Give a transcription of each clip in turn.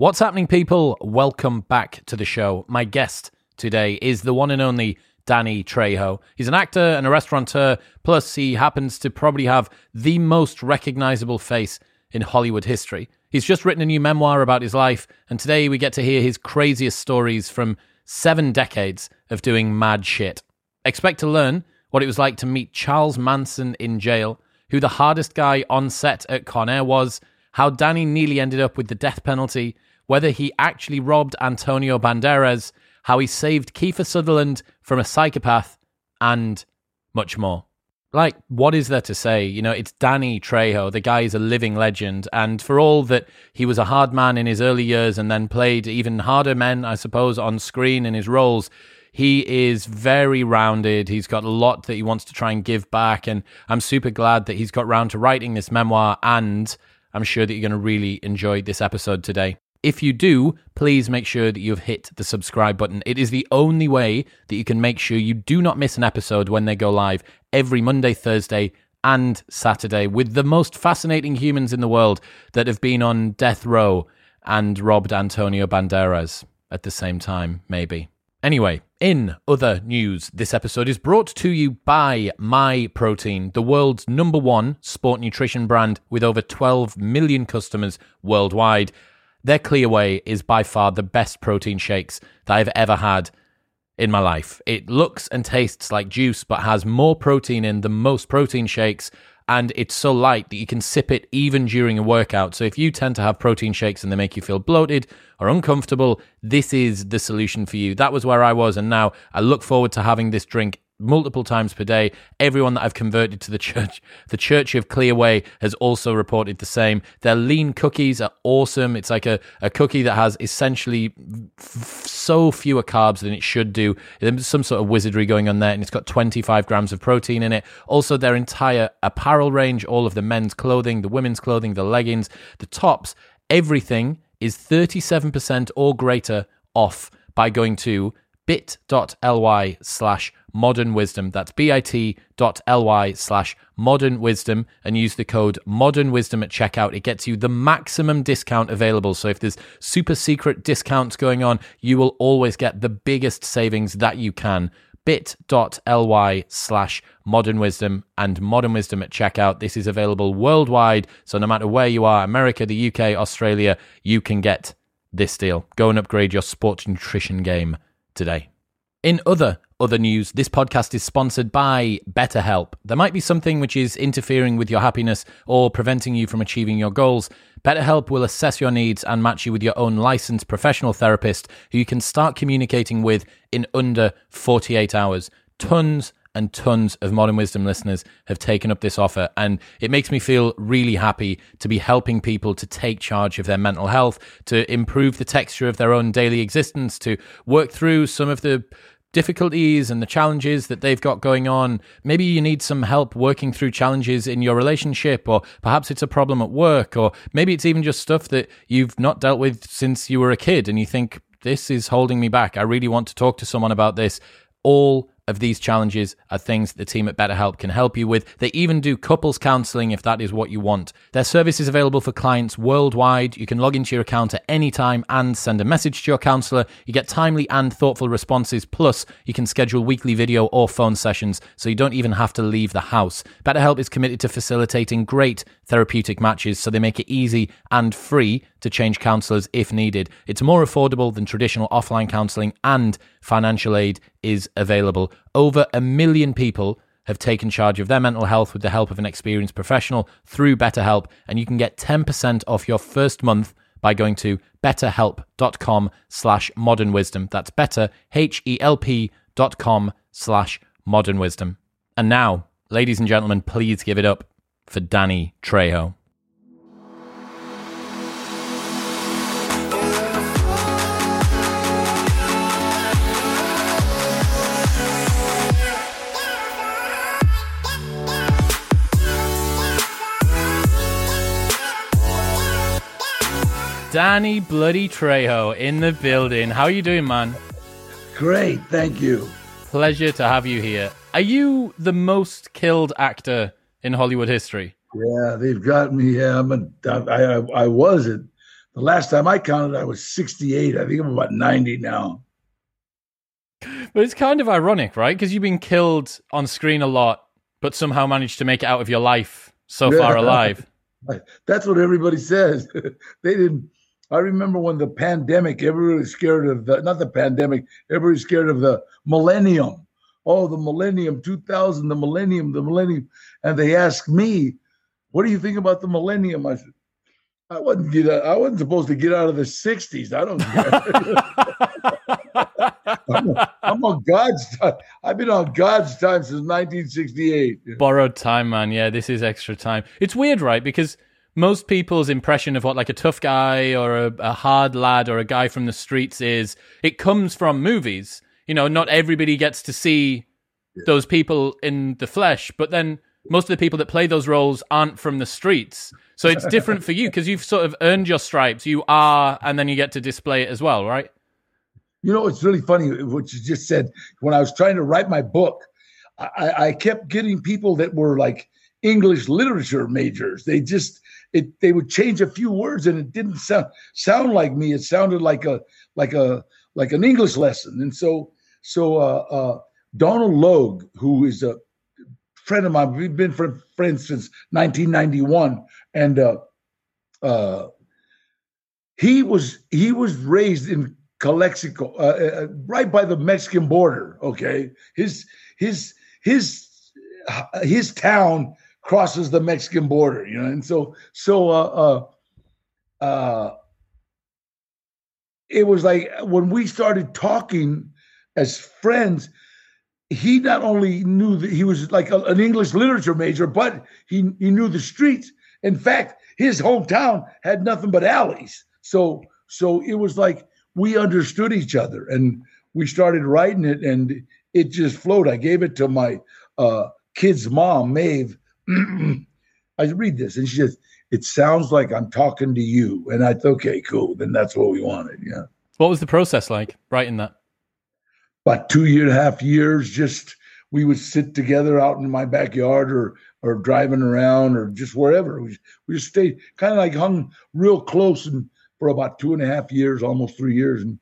What's happening, people? Welcome back to the show. My guest today is the one and only Danny Trejo. He's an actor and a restaurateur, plus, he happens to probably have the most recognizable face in Hollywood history. He's just written a new memoir about his life, and today we get to hear his craziest stories from seven decades of doing mad shit. Expect to learn what it was like to meet Charles Manson in jail, who the hardest guy on set at Con Air was, how Danny nearly ended up with the death penalty, whether he actually robbed Antonio Banderas, how he saved Kiefer Sutherland from a psychopath, and much more. Like, what is there to say? You know, it's Danny Trejo. The guy is a living legend. And for all that he was a hard man in his early years and then played even harder men, I suppose, on screen in his roles, he is very rounded. He's got a lot that he wants to try and give back. And I'm super glad that he's got round to writing this memoir. And I'm sure that you're going to really enjoy this episode today. If you do, please make sure that you've hit the subscribe button. It is the only way that you can make sure you do not miss an episode when they go live every Monday, Thursday, and Saturday with the most fascinating humans in the world that have been on death row and robbed Antonio Banderas at the same time, maybe. Anyway, in other news, this episode is brought to you by Myprotein, the world's number one sport nutrition brand with over 12 million customers worldwide. Their Clear Whey is by far the best protein shakes that I've ever had in my life. It looks and tastes like juice, but has more protein in than most protein shakes. And it's so light that you can sip it even during a workout. So if you tend to have protein shakes and they make you feel bloated or uncomfortable, this is the solution for you. That was where I was. And now I look forward to having this drink multiple times per day. Everyone that I've converted to the church, the Church of Clear Whey, has also reported the same. Their lean cookies are awesome. It's like a, a cookie that has essentially f- so fewer carbs than it should do. There's some sort of wizardry going on there, and it's got 25 grams of protein in it. Also, their entire apparel range, all of the men's clothing, the women's clothing, the leggings, the tops, everything is 37% or greater off by going to bit.ly slash modern wisdom. That's bit.ly slash modern wisdom and use the code modern wisdom at checkout. It gets you the maximum discount available. So if there's super secret discounts going on, you will always get the biggest savings that you can. bit.ly slash modern wisdom and modern wisdom at checkout. This is available worldwide. So no matter where you are, America, the UK, Australia, you can get this deal. Go and upgrade your sports nutrition game today. In other other news, this podcast is sponsored by BetterHelp. There might be something which is interfering with your happiness or preventing you from achieving your goals. BetterHelp will assess your needs and match you with your own licensed professional therapist who you can start communicating with in under 48 hours. Tons and tons of Modern Wisdom listeners have taken up this offer, and it makes me feel really happy to be helping people to take charge of their mental health, to improve the texture of their own daily existence, to work through some of the difficulties and the challenges that they've got going on. Maybe you need some help working through challenges in your relationship, or perhaps it's a problem at work, or maybe it's even just stuff that you've not dealt with since you were a kid and you think, this is holding me back. I really want to talk to someone about this. All of these challenges are things the team at BetterHelp can help you with. They even do couples counseling if that is what you want. Their service is available for clients worldwide. You can log into your account at any time and send a message to your counselor. You get timely and thoughtful responses. Plus, you can schedule weekly video or phone sessions so you don't even have to leave the house. BetterHelp is committed to facilitating great therapeutic matches so they make it easy and free to change counselors if needed. It's more affordable than traditional offline counseling and financial aid is available. Over a million people have taken charge of their mental health with the help of an experienced professional through BetterHelp, and you can get 10% off your first month by going to betterhelp.com slash modern wisdom. That's better, H-E-L-P dot com slash modern wisdom. And now, ladies and gentlemen, please give it up for Danny Trejo. Danny Bloody Trejo in the building. How are you doing, man? Great, thank you. Pleasure to have you here. Are you the most killed actor in Hollywood history? Yeah, they've got me. Yeah, I'm a. I, I, I was at the last time I counted, I was 68. I think I'm about 90 now. But it's kind of ironic, right? Because you've been killed on screen a lot, but somehow managed to make it out of your life so far alive. That's what everybody says. they didn't. I remember when the pandemic, everybody was scared of the, not the pandemic, everybody was scared of the millennium. Oh, the millennium, 2000, the millennium, the millennium. And they asked me, what do you think about the millennium? I said, I wasn't get out, I wasn't supposed to get out of the 60s. I don't I'm, I'm, on God's time. I've been on God's time since 1968. Borrowed time, man. Yeah, this is extra time. It's weird, right? Because most people's impression of what like a tough guy or a, a hard lad or a guy from the streets is, it comes from movies. You know, not everybody gets to see those people in the flesh, but then most of the people that play those roles aren't from the streets. So it's different for you because you've sort of earned your stripes. You are, and then you get to display it as well, right? You know, it's really funny what you just said. When I was trying to write my book, I, I kept getting people that were like English literature majors. They just it they would change a few words and it didn't sound sound like me. It sounded like a like a like an English lesson. And so so uh, uh, Donal Logue, who is a friend of mine. We've been friends since 1991, and uh, uh, he was he was raised in Calexico, uh, uh, right by the Mexican border. Okay, his his his his town crosses the Mexican border, you know, and so so uh, uh, uh, it was like when we started talking as friends he not only knew that he was like a, an English literature major, but he, he knew the streets. In fact, his hometown had nothing but alleys. So so it was like we understood each other and we started writing it and it just flowed. I gave it to my uh, kid's mom, Maeve. I read this and she says, It sounds like I'm talking to you. And I thought, okay, cool. Then that's what we wanted. Yeah. What was the process like writing that? about two year and a half years, just we would sit together out in my backyard or or driving around or just wherever. We, we just stayed kind of like hung real close and for about two and a half years, almost three years, and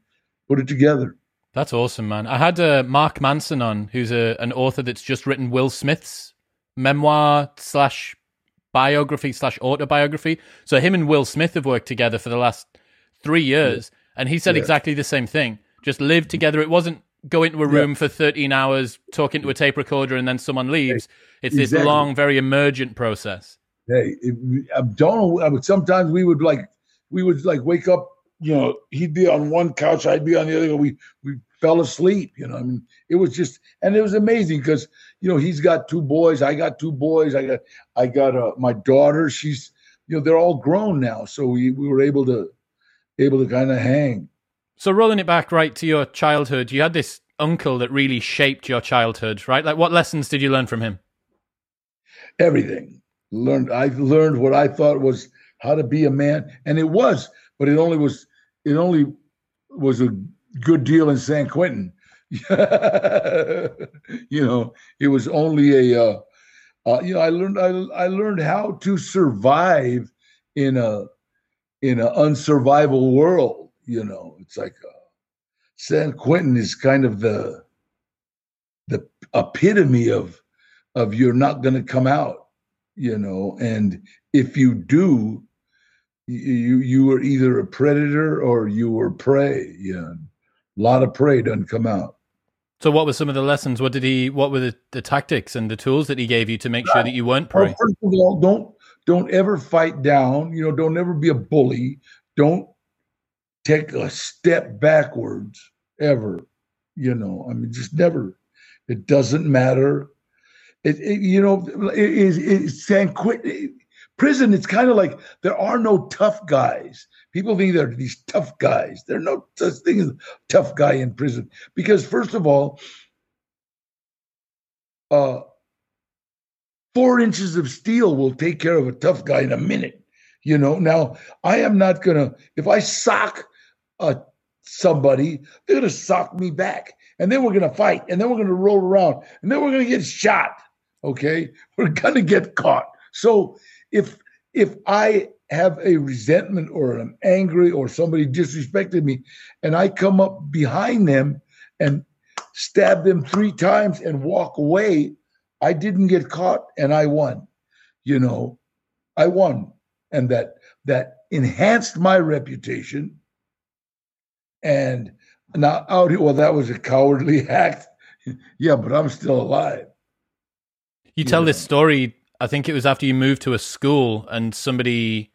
put it together. That's awesome, man. I had uh, Mark Manson on, who's a, an author that's just written Will Smith's memoir slash biography slash autobiography. So him and Will Smith have worked together for the last three years, yeah. and he said yeah. exactly the same thing. Just live mm-hmm. together. It wasn't go into a room yeah. for 13 hours, talk into a tape recorder, and then someone leaves. It's exactly. this long, very emergent process. Hey, I don't know. Sometimes we would like, we would like wake up. You know, he'd be on one couch, I'd be on the other. We we fell asleep. You know, I mean, it was just, and it was amazing because you know he's got two boys, I got two boys, I got I got uh, my daughter. She's, you know, they're all grown now, so we we were able to able to kind of hang. So rolling it back right to your childhood, you had this uncle that really shaped your childhood, right? Like what lessons did you learn from him? Everything. Learned I learned what I thought was how to be a man and it was, but it only was it only was a good deal in San Quentin. you know, it was only a uh, uh, you know, I learned I, I learned how to survive in a in an unsurvivable world you know, it's like uh, San Quentin is kind of the the epitome of of you're not going to come out, you know, and if you do, you you were either a predator or you were prey. You know, a lot of prey doesn't come out. So, what were some of the lessons? What did he? What were the, the tactics and the tools that he gave you to make sure that you weren't prey? Well, first of all, don't don't ever fight down. You know, don't ever be a bully. Don't take a step backwards ever. You know, I mean, just never. It doesn't matter. It, it you know, it is it, San Quentin prison. It's kind of like there are no tough guys. People think they're these tough guys. They're no such thing as tough guy in prison because, first of all, uh, four inches of steel will take care of a tough guy in a minute. You know, now I am not gonna if I sock uh, somebody, they're to sock me back. And then we're to fight. And then we're to roll around. And then we're to get shot. Okay. We're to get caught. So if, if I have a resentment or I'm angry or somebody disrespected me, and I come up behind them and stab them three times and walk away, I didn't get caught and I won. You know, I won. And that that enhanced my reputation. And now out here, well, that was a cowardly act. yeah, but I'm still alive. You tell this story, I think it was after you moved to a school and somebody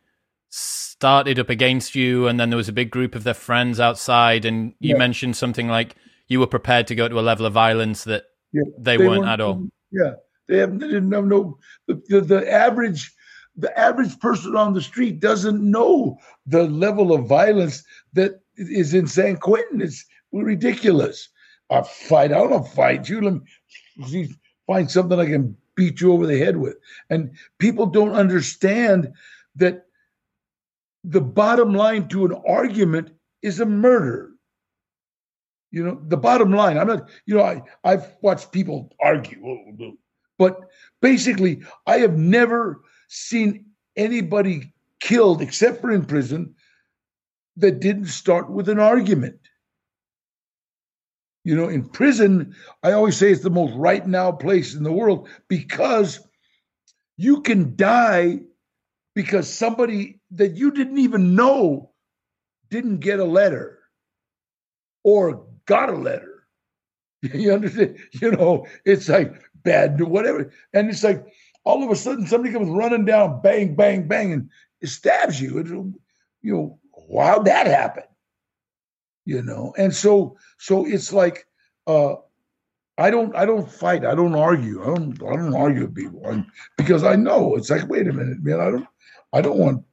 started up against you, and then there was a big group of their friends outside, and you yeah. mentioned something like you were prepared to go to a level of violence that yeah. they, they, weren't, weren't at all. Yeah, they, have, they didn't have no the, the, the average the average person on the street doesn't know the level of violence that is in San Quentin. It's ridiculous. I fight. I don't fight you. Let me find something I can beat you over the head with. And people don't understand that the bottom line to an argument is a murder. You know, the bottom line, I'm not, you know, I, I've watched people argue, but basically, I have never seen anybody killed except for in prison that didn't start with an argument. You know, in prison, I always say it's the most right now place in the world because you can die because somebody that you didn't even know didn't get a letter or got a letter. You understand? You know, it's like bad, whatever. And it's like all of a sudden somebody comes running down, bang, bang, bang, and it stabs you. It, you know, how'd that happen? You know, and so so it's like uh I don't I don't fight. I don't argue. I don't I don't argue with people I'm, because I know it's like wait a minute, man. I don't I don't want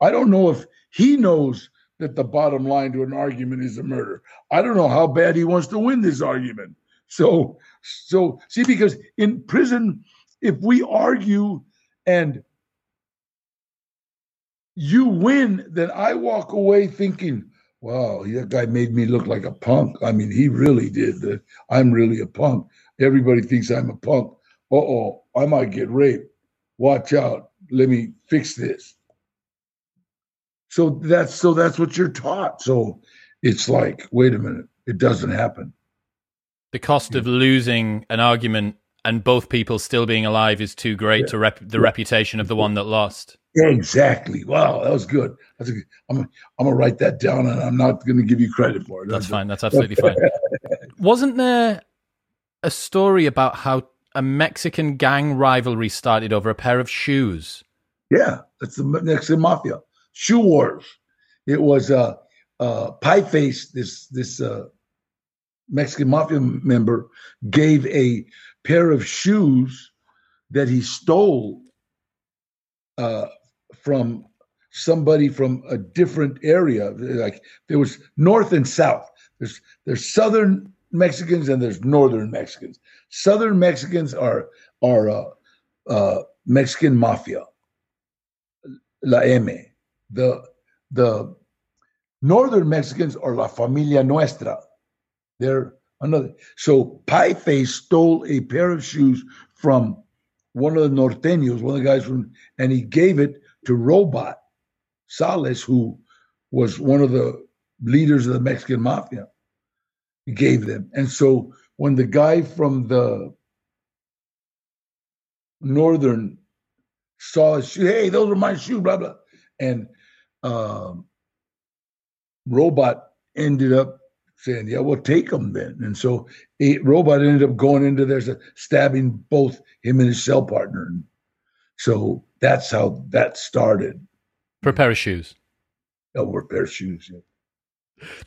I don't know if he knows that the bottom line to an argument is a murder. I don't know how bad he wants to win this argument. So, so see, because in prison, if we argue and you win, then I walk away thinking, wow, that guy made me look like a punk. I mean, he really did. I'm really a punk. Everybody thinks I'm a punk. Uh oh, I might get raped. Watch out. Let me fix this. So that's so that's what you're taught. So it's like, wait a minute, it doesn't happen. The cost yeah. of losing an argument and both people still being alive is too great yeah. to rep- the yeah. reputation of the one that lost. Exactly. Wow, that was good. That's a, I'm I'm gonna write that down, and I'm not going to give you credit for it. That's, fine. That's absolutely fine. Wasn't there a story about how a Mexican gang rivalry started over a pair of shoes? Yeah, that's the Mexican mafia shoe wars. It was uh, uh, Pie Face, this this uh, Mexican mafia member, gave a pair of shoes that he stole uh, from somebody from a different area. Like there was north and south. There's there's southern Mexicans and there's northern Mexicans. Southern Mexicans are are uh, uh, Mexican mafia, La M the the northern Mexicans are La Familia Nuestra. They're another. So Pie Face stole a pair of shoes from one of the norteños, one of the guys from, and he gave it to Robot Sales, who was one of the leaders of the Mexican mafia. He gave them. And so when the guy from the northern saw his shoe, hey, those are my shoes, blah, blah. And um, Robot ended up saying, "Yeah, we'll take them then." And so he, Robot ended up going into there, stabbing both him and his cell partner. And so that's how that started. For a pair of shoes. Oh, for a pair of shoes. Yeah.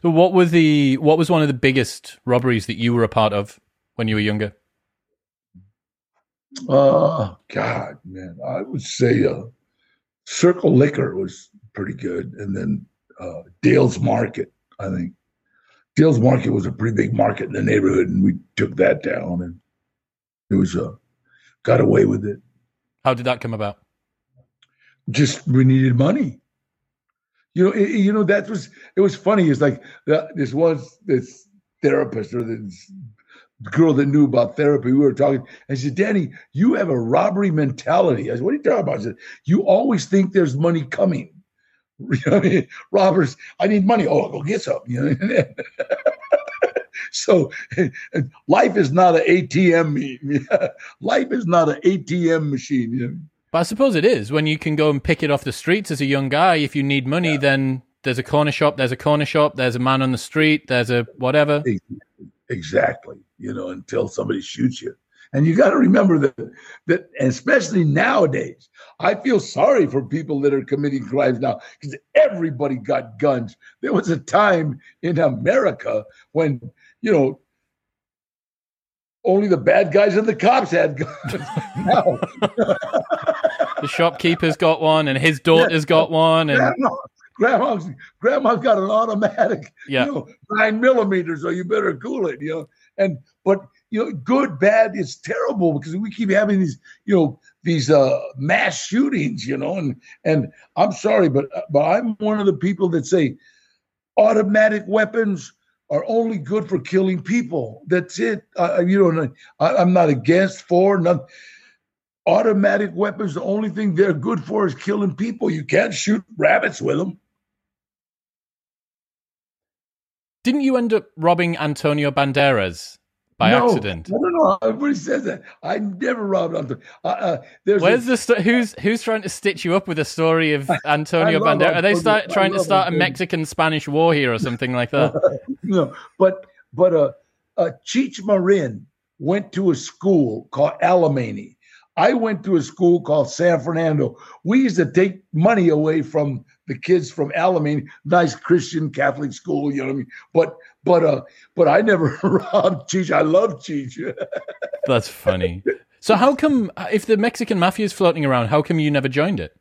So, what was the what was one of the biggest robberies that you were a part of when you were younger? Oh God, man, I would say uh, Circle Liquor was pretty good, and then uh, Dale's Market. I think Dale's Market was a pretty big market in the neighborhood, and we took that down, and it was a uh, got away with it. How did that come about? Just we needed money. You know, it, you know that was it was funny. It's like this was this therapist or this girl that knew about therapy. We were talking, and she said, "Danny, you have a robbery mentality." I said, "What are you talking about?" I said, "You always think there's money coming." You know I mean? Robbers, I need money. Oh, I'll go get some. You know? so life is not an ATM. life is not an ATM machine. You know? But I suppose it is when you can go and pick it off the streets as a young guy. If you need money, yeah. then there's a corner shop. There's a corner shop. There's a man on the street. There's a whatever. Exactly. You know, until somebody shoots you. And you got to remember that, that, especially nowadays, I feel sorry for people that are committing crimes now because everybody got guns. There was a time in America when, you know, only the bad guys and the cops had guns. now, the shopkeeper's got one, and his daughter's yeah, got one, and grandma, grandma's grandma's got an automatic, yeah. you know, nine millimeters, so you better cool it, you know. And but you know, good, bad, it's terrible because we keep having these, you know, these uh, mass shootings, you know, and and I'm sorry, but but I'm one of the people that say automatic weapons are only good for killing people. That's it. Uh, you know, I, I'm not against for none. Automatic weapons, the only thing they're good for is killing people. You can't shoot rabbits with them. Didn't you end up robbing Antonio Banderas by no, accident? I don't know. Everybody says that. I never robbed Antonio. Uh, uh, Where's a, the sto- who's who's trying to stitch you up with a story of Antonio Banderas? Are they start, trying to start Antonio. a Mexican Spanish war here or something like that? no, but but uh, uh, Cheech Marin went to a school called Alemany. I went to a school called San Fernando. We used to take money away from the kids from Alemany, nice Christian Catholic school, you know what I mean? But but uh but I never robbed Cheech. I love Cheech. That's funny. So how come if the Mexican mafia is floating around, how come you never joined it?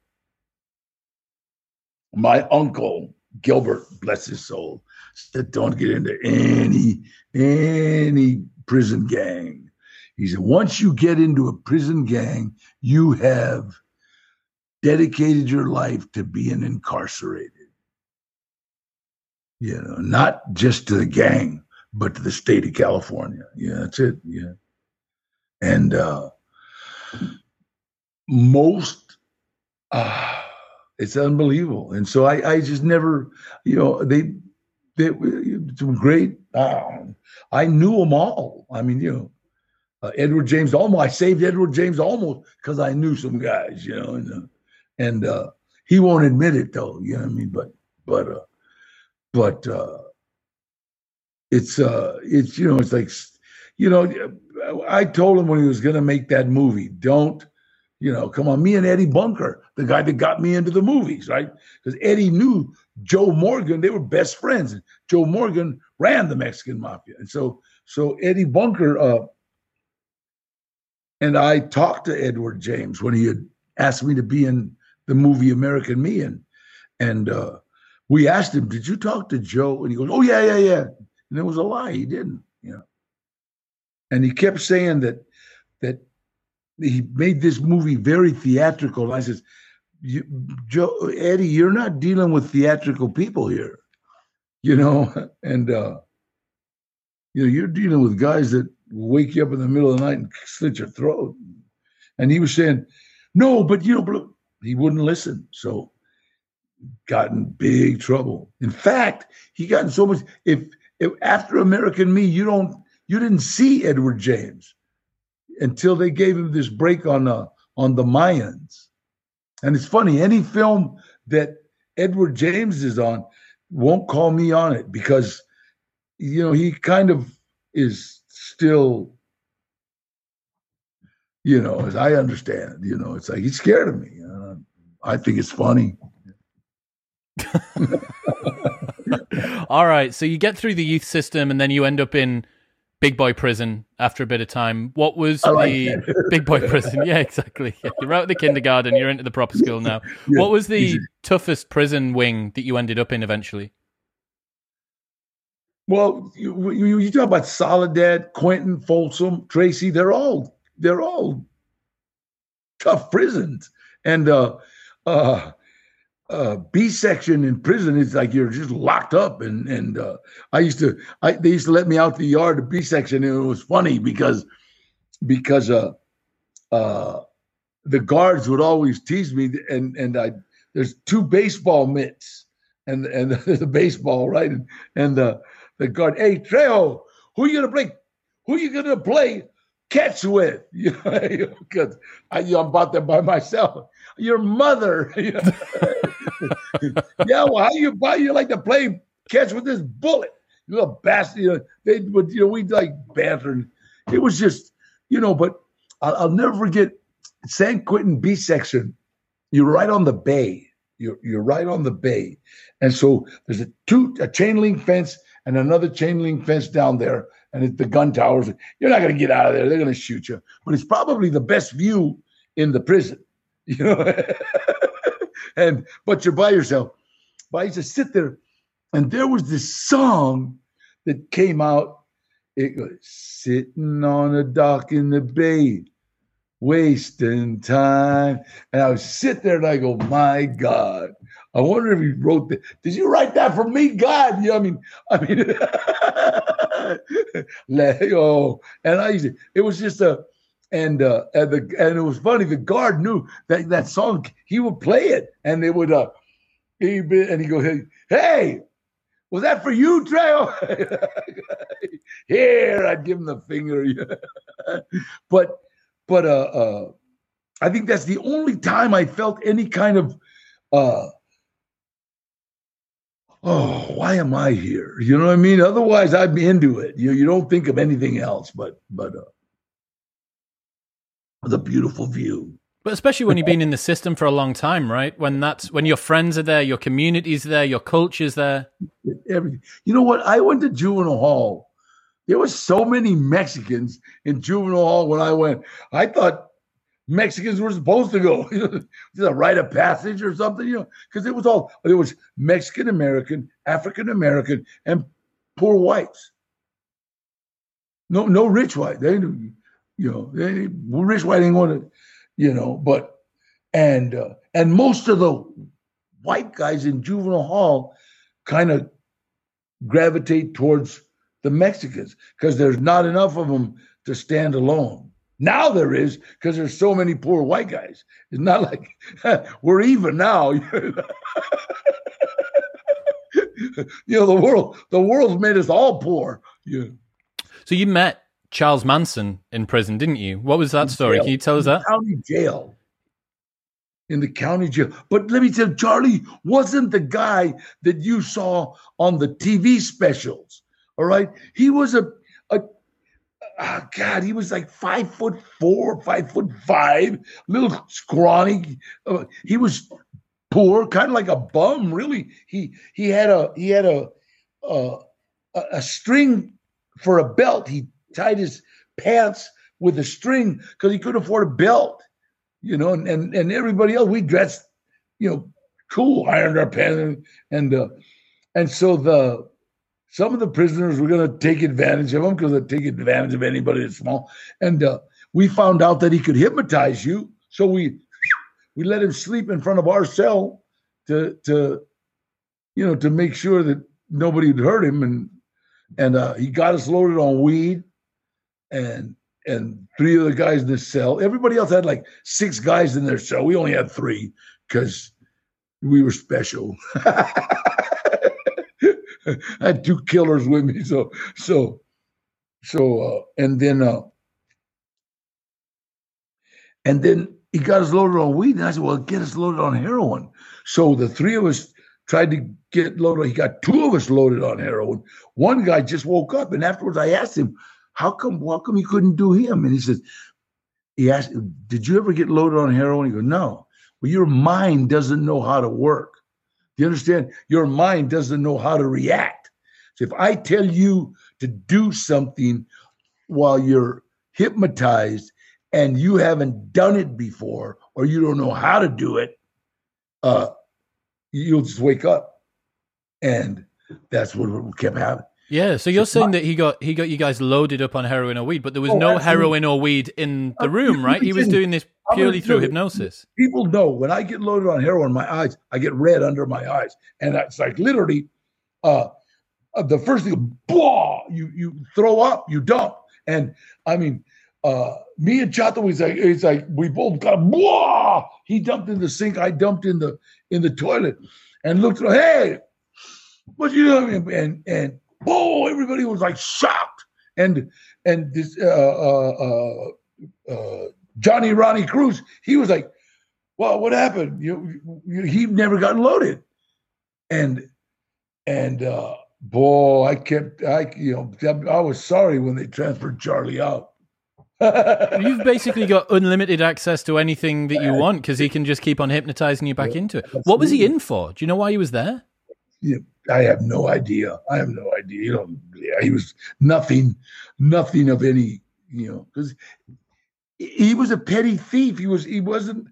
My uncle Gilbert, bless his soul, said don't get into any any prison gang he said, once you get into a prison gang, you have dedicated your life to being incarcerated. You know, not just to the gang, but to the state of California. Yeah, that's it. Yeah. And uh, most, uh, it's unbelievable. And so I, I just never, you know, they, they, were great. Uh, I knew them all. I mean, you know, uh, Edward James Olmos. I saved Edward James Olmos because I knew some guys, you know, and uh, and uh, he won't admit it though, you know what I mean? But but uh, but uh, it's uh, it's you know, it's like you know, I told him when he was going to make that movie, don't. You know, come on, me and Eddie Bunker, the guy that got me into the movies, right? Because Eddie knew Joe Morgan; they were best friends. Joe Morgan ran the Mexican mafia, and so so Eddie Bunker uh, and I talked to Edward James when he had asked me to be in the movie American Me, and and uh, we asked him, "Did you talk to Joe?" And he goes, "Oh yeah, yeah, yeah." And it was a lie. He didn't, you know. And he kept saying that that he made this movie very theatrical. And I says, Joe Eddie, you're not dealing with theatrical people here, you know, and uh, you know you're dealing with guys that wake you up in the middle of the night and slit your throat. And he was saying, no, but you know, he wouldn't listen. So got in big trouble. In fact, he got in so much. If, if after American Me, you don't, you didn't see Edward James until they gave him this break on uh, on the Mayans. And it's funny, any film that Edward James is on won't call me on it because you know he kind of is still, you know, as I understand, you know, it's like he's scared of me. Uh, I think it's funny. All right. So you get through the youth system and then you end up in big boy prison after a bit of time. What was like the big boy prison? Yeah, exactly. Yeah. You're out of the kindergarten, you're into the proper school now. Yeah, what was the easy. toughest prison wing that you ended up in eventually? Well, you, you, you talk about Soledad, Quentin, Folsom, Tracy. They're all they're all tough prisons, and uh, uh, uh, B section in prison is like you're just locked up. And and uh, I used to, I they used to let me out the yard of B section, and it was funny because because uh, uh, the guards would always tease me, and and I there's two baseball mitts and and the baseball right and, and the the guard. Hey Trejo, who you gonna play? Who you gonna play catch with? You because I, know, I'm about there by myself. Your mother. yeah, well, how you buy you like to play catch with this bullet? You little bastard. You know, they would, you know, we like banter. It was just, you know, but I'll, I'll never forget San Quentin Beach section. You're right on the bay. You're, you're right on the bay. And so there's a two a chain link fence and another chain link fence down there, and it's the gun towers. You're not going to get out of there; they're going to shoot you. But it's probably the best view in the prison, you know. and but you're by yourself. But I used to sit there, and there was this song that came out. It was sitting on a dock in the bay, wasting time. And I would sit there and I go, my God, I wonder if he wrote that. Did you write that for me, God? You know, I mean, I mean, oh, and I used to, it was just a, and uh, and the and it was funny. The guard knew that that song. He would play it, and they would uh, he and he go, hey, hey, was that for you, Trejo? Here, I'd give him the finger. but but uh, uh, I think that's the only time I felt any kind of uh oh, why am I here? You know what I mean? Otherwise, I'd be into it. You you don't think of anything else, but but uh, the beautiful view. But especially when you've been in the system for a long time, right? When that's when your friends are there, your community's there, your culture's there. Everything. You know what? I went to juvenile hall. There was so many Mexicans in juvenile hall when I went. I thought Mexicans were supposed to go. Is a rite of passage or something? You know, because it was all there was Mexican American, African American, and poor whites. No, no rich white. They, you know, they, rich white ain't going to, you know. But and uh, and most of the white guys in juvenile hall kind of gravitate towards the Mexicans because there's not enough of them to stand alone. Now there is because there's so many poor white guys. It's not like we're even now. you know, the world the world's made us all poor. you Yeah. So you met Charles Manson in prison, didn't you? What was that story? Can you tell us that? County jail. In the county jail. But let me tell you, Charlie wasn't the guy that you saw on the TV specials. All right. He was a oh God, he was like five foot four, five foot five, little scrawny. Uh, he was poor, kind of like a bum. Really, he he had a he had a a, a string for a belt. He tied his pants with a string because he couldn't afford a belt. You know, and and, and everybody else we dressed, you know, cool, ironed our pants, and and, uh, and so the some of the prisoners were going to take advantage of him because they take advantage of anybody that's small. And uh, we found out that he could hypnotize you. So we we let him sleep in front of our cell to to you know to make sure that nobody would hurt him. And and uh, he got us loaded on weed and and three of the guys in the cell. Everybody else had like six guys in their cell. We only had three because we were special. I had two killers with me. So, so, so, uh, and then, uh, and then he got us loaded on weed. And I said, well, get us loaded on heroin. So the three of us tried to get loaded. He got two of us loaded on heroin. One guy just woke up. And afterwards I asked him, how come, how come you couldn't do him? And he says, he asked, did you ever get loaded on heroin? He goes, no. Well, your mind doesn't know how to work. Do you understand? Your mind doesn't know how to react. So if I tell you to do something while you're hypnotized and you haven't done it before or you don't know how to do it, uh, you'll just wake up. And that's what kept happening. Yeah, so you're saying that he got he got you guys loaded up on heroin or weed, but there was oh, no absolutely. heroin or weed in the room, right? He was doing this purely through hypnosis. People know when I get loaded on heroin, my eyes I get red under my eyes, and it's like literally, uh, uh, the first thing, blah, you you throw up, you dump, and I mean, uh, me and Chato was like, it's like we both got blah. He dumped in the sink, I dumped in the in the toilet, and looked. Through, hey, what you doing? And and oh, everybody was like shocked. And and this uh, uh, uh, uh, Johnny Ronnie Cruz, he was like, "Well, what happened? You, you he never got loaded." And and uh, boy, I kept I you know I was sorry when they transferred Charlie out. You've basically got unlimited access to anything that you want because he can just keep on hypnotizing you back yeah, into it. What was he in for? Do you know why he was there? Yeah, I have no idea. I have no idea. You know, yeah, he was nothing, nothing of any. You know, because he was a petty thief. He was. He wasn't.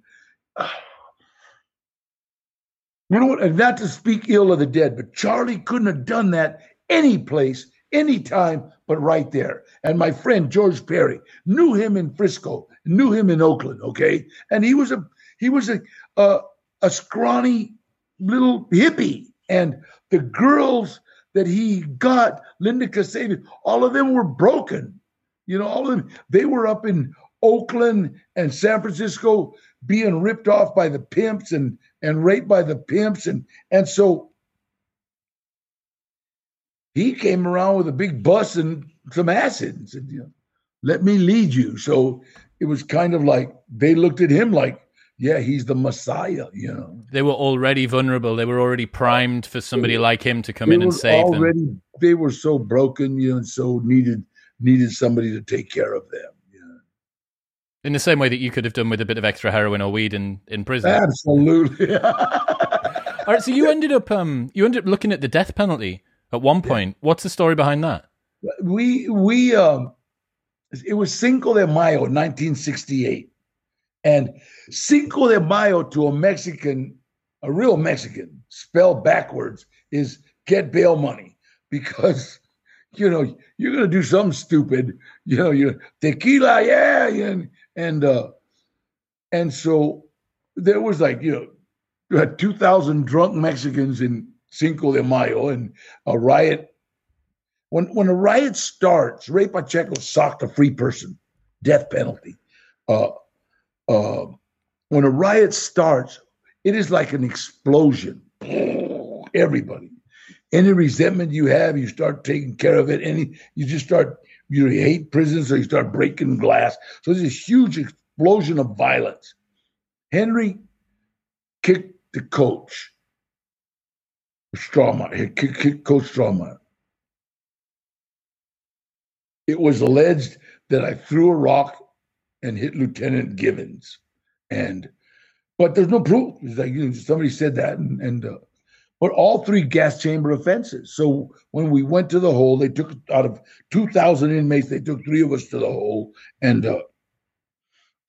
Uh, you know what? Not to speak ill of the dead, but Charlie couldn't have done that any place, any time, but right there. And my friend George Perry knew him in Frisco, knew him in Oakland. Okay, and he was a he was a a, a scrawny little hippie, and the girls that he got, Linda Kasabian, all of them were broken. You know, all of them. They were up in Oakland and San Francisco being ripped off by the pimps and and raped by the pimps and and so he came around with a big bus and some acid and said, you know, let me lead you. So it was kind of like they looked at him like, yeah, he's the Messiah, you know. They were already vulnerable. They were already primed for somebody like him to come in and save already, them. They were so broken, you know, and so needed needed somebody to take care of them. In the same way that you could have done with a bit of extra heroin or weed in, in prison. Absolutely. All right, so you ended up um you ended up looking at the death penalty at one point. Yeah. What's the story behind that? We we um it was Cinco de Mayo, 1968. And Cinco de Mayo to a Mexican, a real Mexican, spelled backwards, is get bail money because you know you're gonna do something stupid. You know, you tequila, yeah, and and uh, and so there was like you know had two thousand drunk Mexicans in Cinco de Mayo and a riot. When when a riot starts, Ray Pacheco socked a free person, death penalty. Uh, uh, when a riot starts, it is like an explosion. Everybody, any resentment you have, you start taking care of it. Any, you just start you hate prisons, so you start breaking glass. So there's a huge explosion of violence. Henry kicked the coach, Strohmeyer. He kicked, kicked Coach Strohmeyer. It was alleged that I threw a rock and hit Lieutenant Givens, and but there's no proof. Like somebody said that, and, and uh, but all three gas chamber offenses. So when we went to the hole, they took out of 2,000 inmates, they took three of us to the hole, and uh,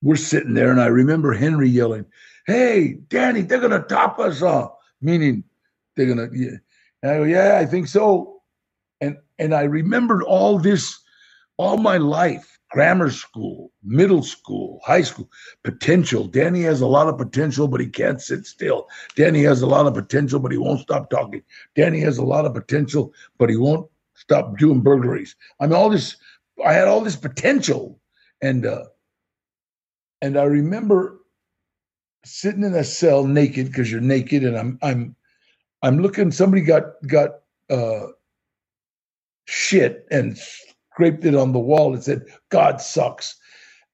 we're sitting there, and I remember Henry yelling, "Hey, Danny, they're gonna top us off," meaning they're gonna. Yeah. And I go, "Yeah, I think so," and and I remembered all this all my life grammar school, middle school, high school, potential. Danny has a lot of potential, but he can't sit still. Danny has a lot of potential, but he won't stop talking. Danny has a lot of potential, but he won't stop doing burglaries. I mean, all this, I had all this potential. And, uh, and I remember sitting in a cell naked because you're naked and I'm, I'm, I'm looking, somebody got, got, uh, shit and scraped it on the wall and said, God sucks.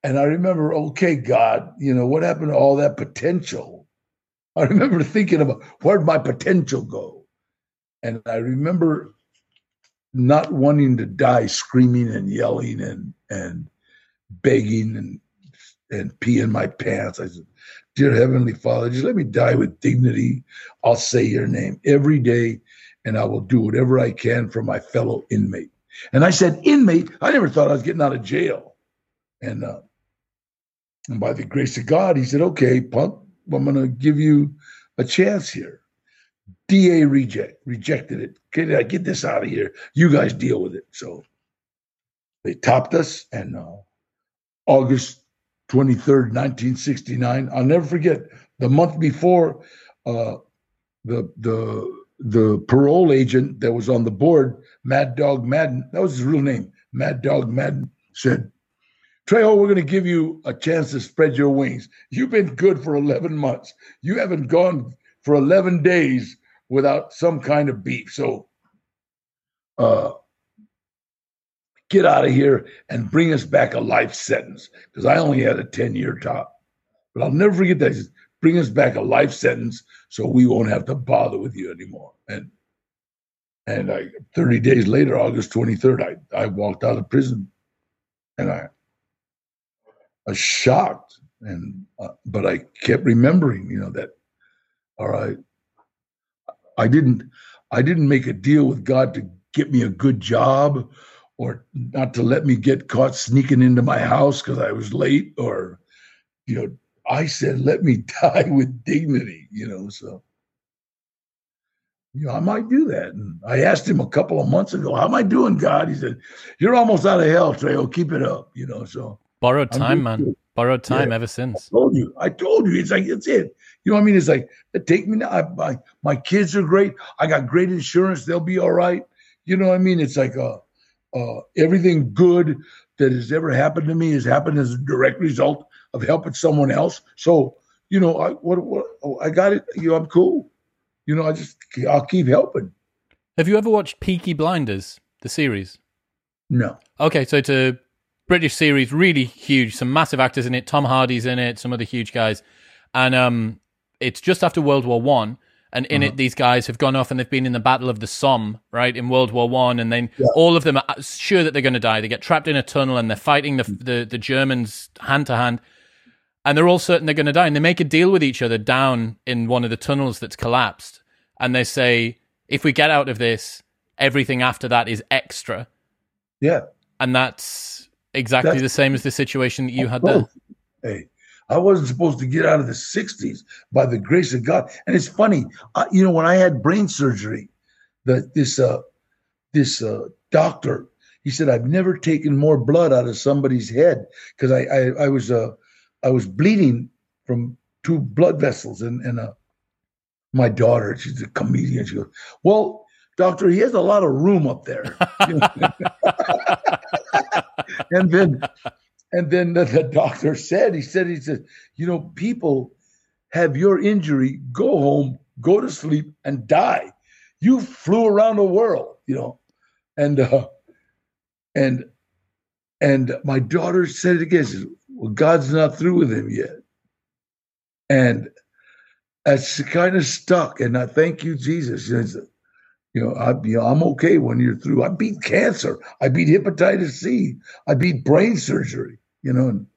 And I remember, okay, God, you know, what happened to all that potential? I remember thinking about where'd my potential go? And I remember not wanting to die screaming and yelling and and begging and and peeing my pants. I said, Dear Heavenly Father, just let me die with dignity. I'll say your name every day, and I will do whatever I can for my fellow inmate. And I said, inmate, I never thought I was getting out of jail. And, uh, and by the grace of God, he said, okay, punk, I'm going to give you a chance here. DA reject, rejected it. Get, get this out of here. You guys deal with it. So they topped us. And uh, August 23rd, 1969, I'll never forget the month before uh, the, the, the parole agent that was on the board, Mad Dog Madden, that was his real name, Mad Dog Madden, said, Trejo, we're going to give you a chance to spread your wings. You've been good for 11 months. You haven't gone for 11 days without some kind of beef. So, uh, get out of here and bring us back a life sentence because I only had a 10 year top. But I'll never forget that. Bring us back a life sentence so we won't have to bother with you anymore. And and I 30 days later, August 23rd, I, I walked out of prison and I was shocked. And uh, but I kept remembering, you know, that all right, I didn't I didn't make a deal with God to get me a good job or not to let me get caught sneaking into my house because I was late or you know I said let me die with dignity you know so. You know I might do that and I asked him a couple of months ago how am I doing God? He said you're almost out of hell Trejo keep it up you know so. Borrowed time man. borrowed time yeah. ever since. I told you. I told you. It's like it's it. You know what I mean? It's like take me now I, my my kids are great. I got great insurance. They'll be all right. You know what I mean? It's like uh uh, everything good that has ever happened to me has happened as a direct result of helping someone else. So, you know, I what, what oh, I got it. You know, I'm cool. You know, I just I'll keep helping. Have you ever watched Peaky Blinders, the series? No. Okay, so it's a British series, really huge. Some massive actors in it. Tom Hardy's in it. Some other huge guys, and um, it's just after World War One and in uh-huh. it these guys have gone off and they've been in the battle of the somme right in world war one and then yeah. all of them are sure that they're going to die they get trapped in a tunnel and they're fighting the, the, the germans hand to hand and they're all certain they're going to die and they make a deal with each other down in one of the tunnels that's collapsed and they say if we get out of this everything after that is extra. Yeah. And that's exactly that's, the same as the situation that you had there. Hey I wasn't supposed to get out of the 60s by the grace of God. And it's funny, I, you know, when I had brain surgery, the, this uh, this uh, doctor, he said, I've never taken more blood out of somebody's head because I, I, I was uh, I was bleeding from two blood vessels and and uh, my daughter, she's a comedian. She goes, "Well, doctor, he has a lot of room up there." and then and then the, the doctor said, he said, he said, you know, people have your injury, go home, go to sleep, and die. You flew around the world, you know, and uh, and and my daughter said it again. Said, well, God's not through with him yet, and that's kind of stuck. And I thank you, Jesus. You know, I, you know, I'm okay when you're through. I beat cancer. I beat hepatitis C. I beat brain surgery you know, and,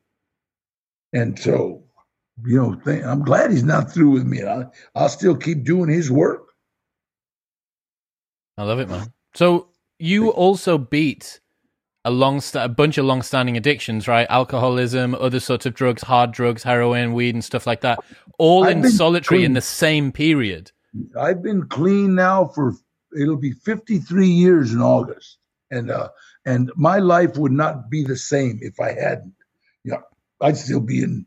and so, you know, th- I'm glad he's not through with me. I, I'll still keep doing his work. I love it, man. So you also beat a long, st- a bunch of long-standing addictions, right? Alcoholism, other sorts of drugs, hard drugs, heroin, weed, and stuff like that, all I've in solitary clean. in the same period. I've been clean now for it'll be 53 years in August, and uh, and my life would not be the same if I hadn't. You know, I'd still be in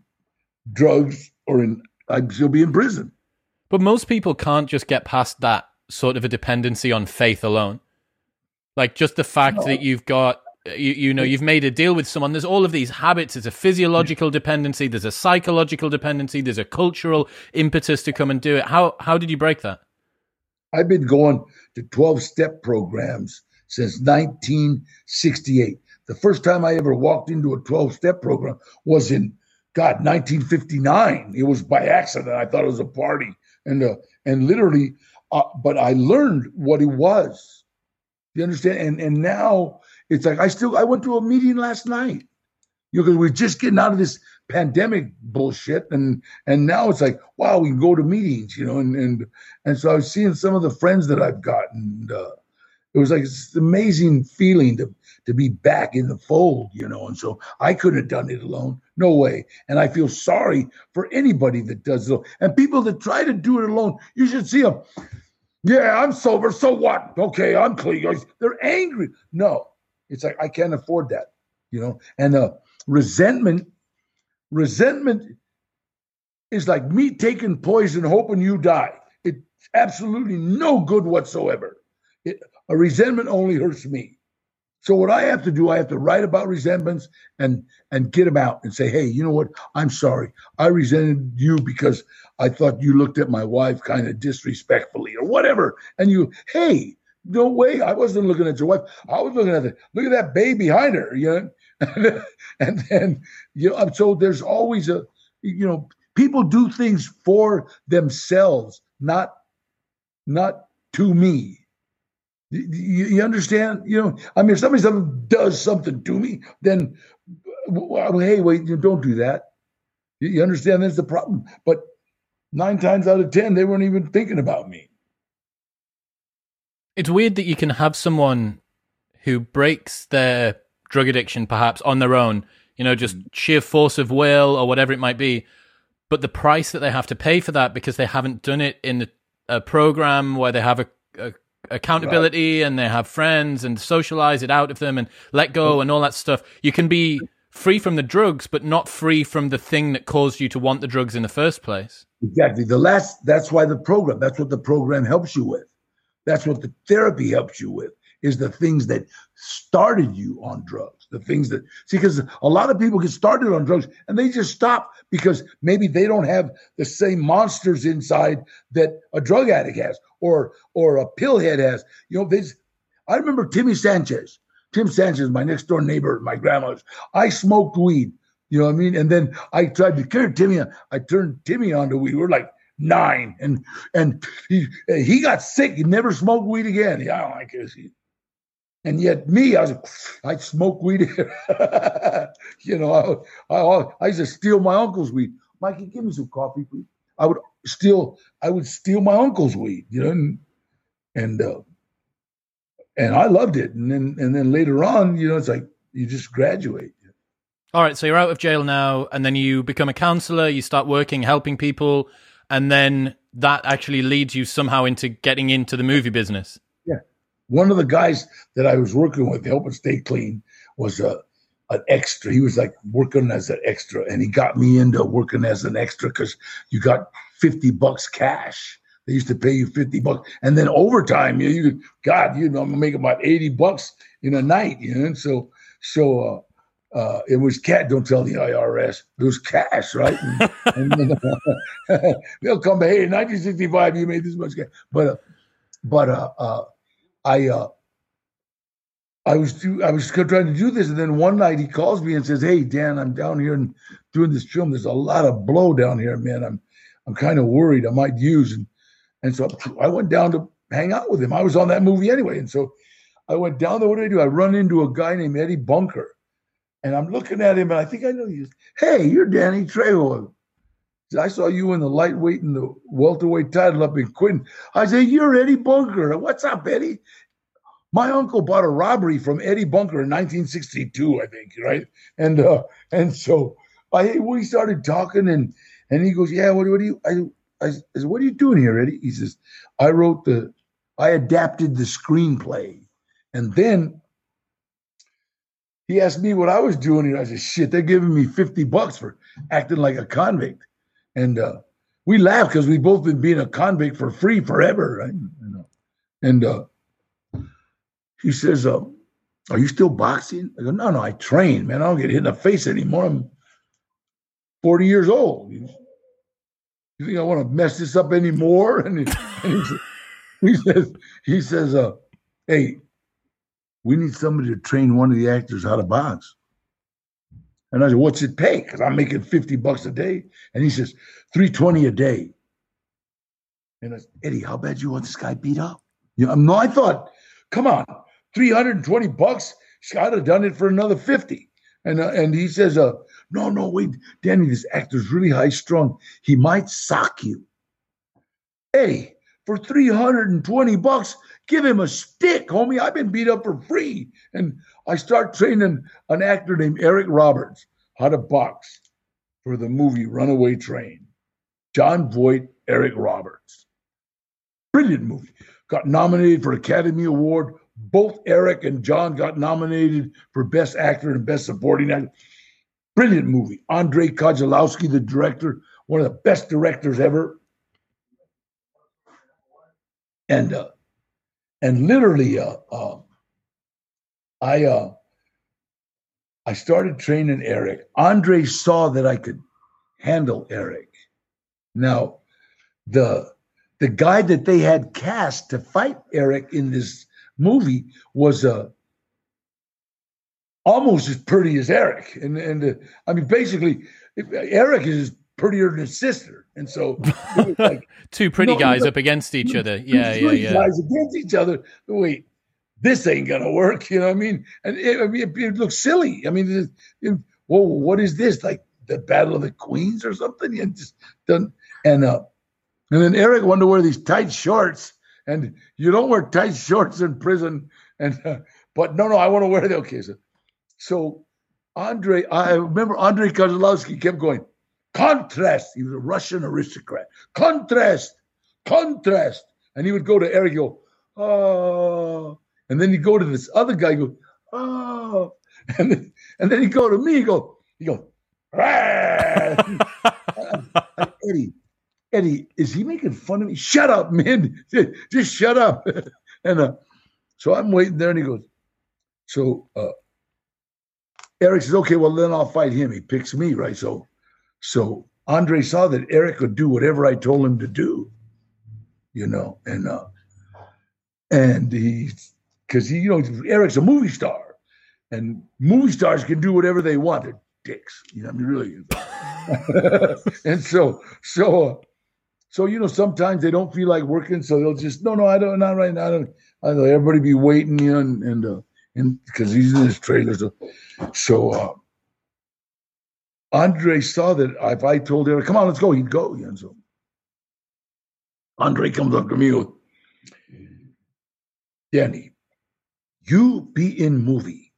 drugs or in I'd still be in prison. But most people can't just get past that sort of a dependency on faith alone. Like just the fact no. that you've got you, you know you've made a deal with someone there's all of these habits there's a physiological dependency there's a psychological dependency there's a cultural impetus to come and do it how how did you break that i've been going to 12 step programs since 1968. The first time I ever walked into a 12 step program was in, God, 1959. It was by accident. I thought it was a party. And, uh, and literally, uh, but I learned what it was. You understand? And, and now it's like I still, I went to a meeting last night. You know, because we're just getting out of this pandemic bullshit, and and now it's like, wow, we can go to meetings, you know, and and and so I was seeing some of the friends that I've gotten, uh, it was like this amazing feeling to to be back in the fold, you know. And so I couldn't have done it alone, no way. And I feel sorry for anybody that does it. And people that try to do it alone, you should see them. Yeah, I'm sober. So what? Okay, I'm clean. They're angry. No, it's like I can't afford that, you know. And uh, resentment, resentment is like me taking poison, hoping you die. It's absolutely no good whatsoever. It, a resentment only hurts me. So what I have to do, I have to write about resentments and and get them out and say, hey, you know what? I'm sorry. I resented you because I thought you looked at my wife kind of disrespectfully or whatever. And you, hey, no way. I wasn't looking at your wife. I was looking at the look at that baby behind her, you know. and then you know, so there's always a you know, people do things for themselves, not not to me. You, you, understand? You know, I mean, if somebody does something to me, then well, hey, wait, you don't do that. You understand? That's the problem. But nine times out of ten, they weren't even thinking about me. It's weird that you can have someone who breaks their drug addiction perhaps on their own, you know, just mm. sheer force of will or whatever it might be. But the price that they have to pay for that because they haven't done it in a program where they have a, a accountability right. and they have friends and socialize it out of them and let go mm. and all that stuff. You can be free from the drugs, but not free from the thing that caused you to want the drugs in the first place. Exactly. The last, that's why the program, that's what the program helps you with. That's what the therapy helps you with is the things that started you on drugs. The things that see, because a lot of people get started on drugs and they just stop because maybe they don't have the same monsters inside that a drug addict has or or a pillhead has. You know, this I remember Timmy Sanchez. Tim Sanchez, my next door neighbor, my grandmother's. I smoked weed. You know what I mean? And then I tried to cure Timmy. I turned Timmy onto weed. We're like nine, and and he he got sick. He never smoked weed again. Yeah, I don't like he. And yet, me, I was I smoke weed. you know, I, I I used to steal my uncle's weed. Mikey, give me some coffee, please. I would steal I would steal my uncle's weed. You know, and and uh, and I loved it. And then and then later on, you know, it's like you just graduate. All right, so you're out of jail now, and then you become a counselor. You start working, helping people and then that actually leads you somehow into getting into the movie business. Yeah, one of the guys that I was working with, to help helping stay clean, was a an extra. He was like working as an extra, and he got me into working as an extra because you got fifty bucks cash. They used to pay you fifty bucks, and then overtime. You, you God, you know, I'm making about eighty bucks in a night. You know, and so so. Uh, uh, it was cat. Don't tell the IRS. It was cash, right? And, and then, they'll come. Hey, in 1965, you made this much cash. But, uh, but uh, uh, I, uh, I was do, I was trying to do this, and then one night he calls me and says, "Hey, Dan, I'm down here and doing this film. There's a lot of blow down here, man. I'm, I'm kind of worried. I might use." And and so I went down to hang out with him. I was on that movie anyway, and so I went down there. What did I do? I run into a guy named Eddie Bunker and I'm looking at him, and I think I know you. Hey, you're Danny Trejo. I saw you in the lightweight and the welterweight title up in Quentin. I say, You're Eddie Bunker. What's up, Eddie? My uncle bought a robbery from Eddie Bunker in 1962, I think, right? And uh, and so I we started talking, and and he goes, Yeah, what, what do you I, I, I said, What are you doing here, Eddie? He says, I wrote the I adapted the screenplay. And then he asked me what I was doing here. I said, shit, they're giving me 50 bucks for acting like a convict. And uh, we laughed because we've both been being a convict for free forever. Right? And uh, he says, uh, are you still boxing? I go, no, no, I train, man. I don't get hit in the face anymore. I'm 40 years old. You think I want to mess this up anymore? And he, and he, he says, he says, uh, hey, we need somebody to train one of the actors how to box. And I said, what's it pay? Because I'm making 50 bucks a day. And he says, 320 a day. And I said, Eddie, how bad you want this guy beat up? You know, no, I thought, come on, 320 bucks. I'd have done it for another 50. And uh, and he says, uh, no, no, wait, Danny, this actor's really high strung. He might sock you. Hey, for 320 bucks, Give him a stick, homie. I've been beat up for free. And I start training an actor named Eric Roberts how to box for the movie Runaway Train. Jon Voight, Eric Roberts. Brilliant movie. Got nominated for Academy Award. Both Eric and John got nominated for Best Actor and Best Supporting Actor. Brilliant movie. Andre Konchalovsky, the director, one of the best directors ever. And uh, and literally, uh, uh, I uh I started training Eric. Andre saw that I could handle Eric. Now, the the guy that they had cast to fight Eric in this movie was uh, almost as pretty as Eric, and and uh, I mean basically Eric is prettier than his sister, and so like, two pretty no, guys up against each other. Yeah, yeah, yeah. Guys against each other. Wait, this ain't gonna work. You know what I mean? And it, I mean, it, it looks silly. I mean, it, it, whoa, what is this? Like the Battle of the Queens or something? And just done. And uh, and then Eric wanted to wear these tight shorts, and you don't wear tight shorts in prison. And uh, but no, no, I want to wear the okay. So, so Andre, I remember Andre Kozlowski kept going, contrast. He was a Russian aristocrat. Contrast, contrast. And he would go to Eric, go, oh. And then he'd go to this other guy, go, oh. And then, and then he'd go to me, he go, he go, Eddie, Eddie, is he making fun of me? Shut up, man. Just shut up. and uh, so I'm waiting there, and he goes, so uh, Eric says, okay, well, then I'll fight him. He picks me, right? So, so Andre saw that Eric could do whatever I told him to do, you know, and, uh, and he, because he, you know, Eric's a movie star, and movie stars can do whatever they want. They're dicks, you know, I mean, really. and so, so, uh, so you know, sometimes they don't feel like working, so they'll just no, no, I don't, not right now. I don't. I don't everybody be waiting, you know, and and uh, and because he's in his trailer, so so. Uh, Andre saw that if I told him, "Come on, let's go," he'd go. And so Andre comes up to me, goes, Danny, you be in movie,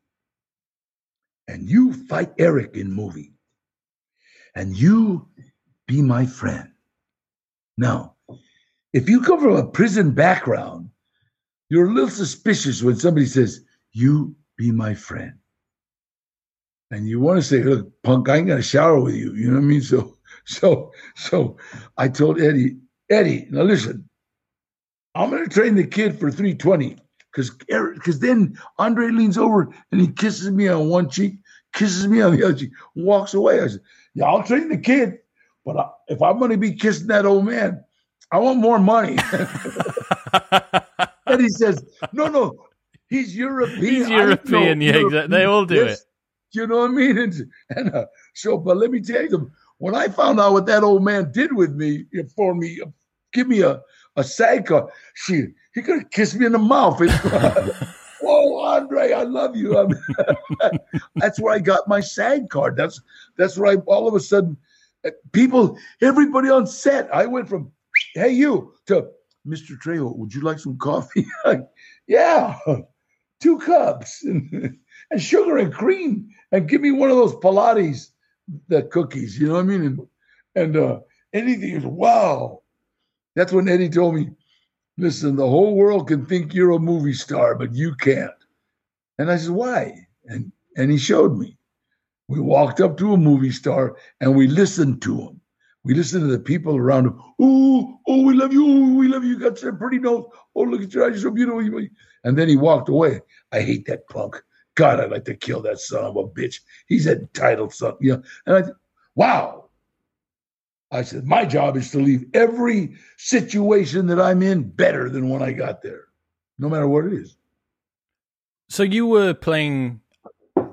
and you fight Eric in movie, and you be my friend. Now, if you come from a prison background, you're a little suspicious when somebody says, You be my friend. And you want to say, Look, punk, I ain't gonna shower with you. You know what I mean? So, so, so I told Eddie, Eddie, now listen, I'm gonna train the kid for 320. Because because then Andre leans over and he kisses me on one cheek, kisses me on the other cheek, walks away. I said, Yeah, I'll train the kid. But if I'm going to be kissing that old man, I want more money. and he says, No, no, he's European. He's European. Yeah, European. they all do yes. it. You know what I mean? And, and uh, so, but let me tell you, when I found out what that old man did with me, uh, for me, uh, give me a, a SAG card, she, he could have kissed me in the mouth. Whoa, oh, Andre, I love you. I mean, that's where I got my SAG card. That's that's where I all of a sudden uh, people, everybody on set. I went from, hey, you, to Mr. Trejo, would you like some coffee? yeah, two cups and, and, sugar and cream. And give me one of those Pilates, the cookies, you know what I mean? And, and uh, anything is, wow. That's when Eddie told me, listen, the whole world can think you're a movie star, but you can't. And I said, why? And and he showed me. We walked up to a movie star and we listened to him. We listened to the people around him. Oh, oh, we love you. Oh, we love you. You got such a pretty nose. Oh, look at your eyes. You're so beautiful. And then he walked away. I hate that punk. God, I'd like to kill that son of a bitch. He's entitled son. You know, and I, wow. I said, my job is to leave every situation that I'm in better than when I got there, no matter what it is. So you were playing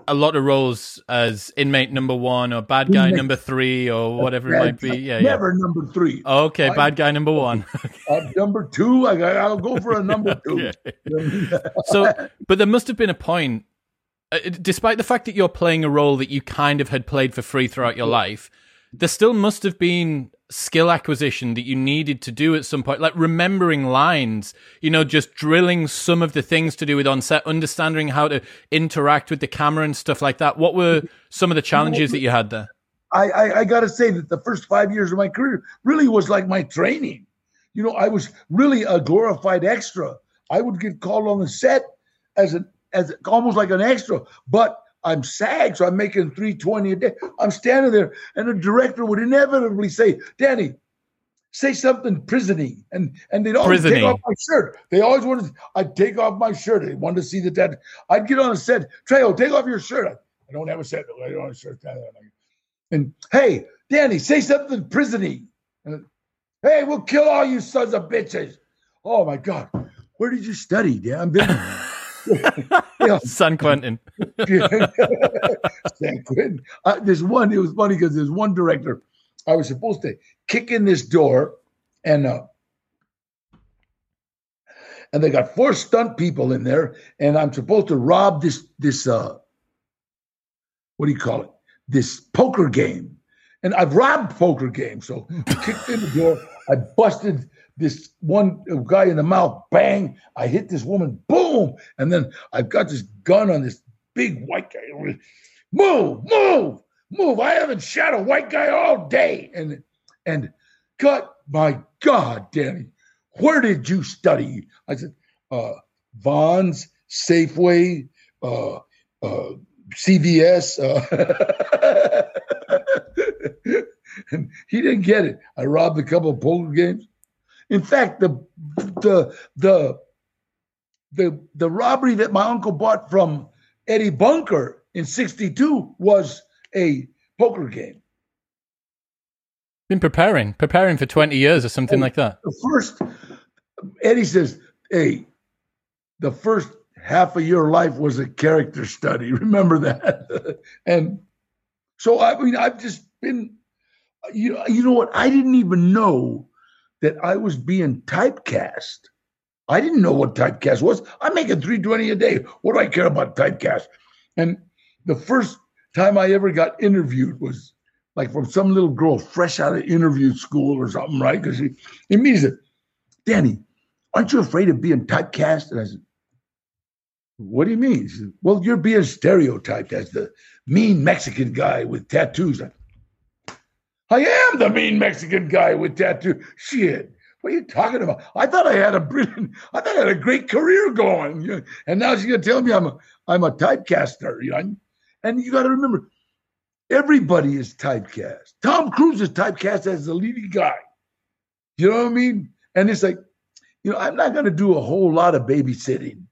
a lot of roles as inmate number one or bad guy inmate. number three or whatever it might be. Yeah, never yeah. number three. Okay, I, bad guy number one. uh, number two, I, will go for a number two. so, but there must have been a point, Uh, despite the fact that you're playing a role that you kind of had played for free throughout your life, there still must have been skill acquisition that you needed to do at some point, like remembering lines, you know, just drilling some of the things to do with on set, understanding how to interact with the camera and stuff like that. What were some of the challenges that you had there? I, I, I got to say that the first five years of my career really was like my training. You know, I was really a glorified extra. I would get called on the set as an as almost like an extra, but I'm SAG, so I'm making 320 a day. I'm standing there, and the director would inevitably say, Danny, say something prisony, and and they'd always take off my shirt. They always wanted I'd take off my shirt. They wanted to see the dad. I'd get on a set. Trejo, take off your shirt. I, I don't have a set. I don't have a shirt. And hey, Danny, say something prisony. And, hey, we'll kill all you sons of bitches. Oh my God, where did you study, Dan? San Quentin. San Quentin. Uh, there's one. It was funny because there's one director. I was supposed to kick in this door, and uh, and they got four stunt people in there, and I'm supposed to rob this this uh, what do you call it? This poker game, and I've robbed poker games. So I kicked in the door. I busted this one guy in the mouth, bang. I hit this woman, boom. And then I've got this gun on this big white guy. Move, move, move. I haven't shot a white guy all day. And and cut, my God, Danny, where did you study? I said, uh, Vons, Safeway, uh, uh, CVS. Uh, and he didn't get it. I robbed a couple of poker games. In fact, the the the the the robbery that my uncle bought from Eddie Bunker in '62 was a poker game. Been preparing, preparing for 20 years or something and like that. The first, Eddie says, "Hey, the first half of your life was a character study. Remember that." and so, I mean, I've just been, you know, you know what? I didn't even know that I was being typecast. I didn't know what typecast was. I'm making 320 a day. What do I care about typecast? And the first time I ever got interviewed was like from some little girl fresh out of interview school or something, right? Because he, he means it. Danny, aren't you afraid of being typecast? And I said, What do you mean? He said, Well, you're being stereotyped as the mean Mexican guy with tattoos. I am the mean Mexican guy with tattoo. Shit. What are you talking about? I thought I had a brilliant, I thought I had a great career going. And now she's gonna tell me I'm a I'm a typecaster, you know. And you gotta remember, everybody is typecast. Tom Cruise is typecast as the leading guy. You know what I mean? And it's like, you know, I'm not gonna do a whole lot of babysitting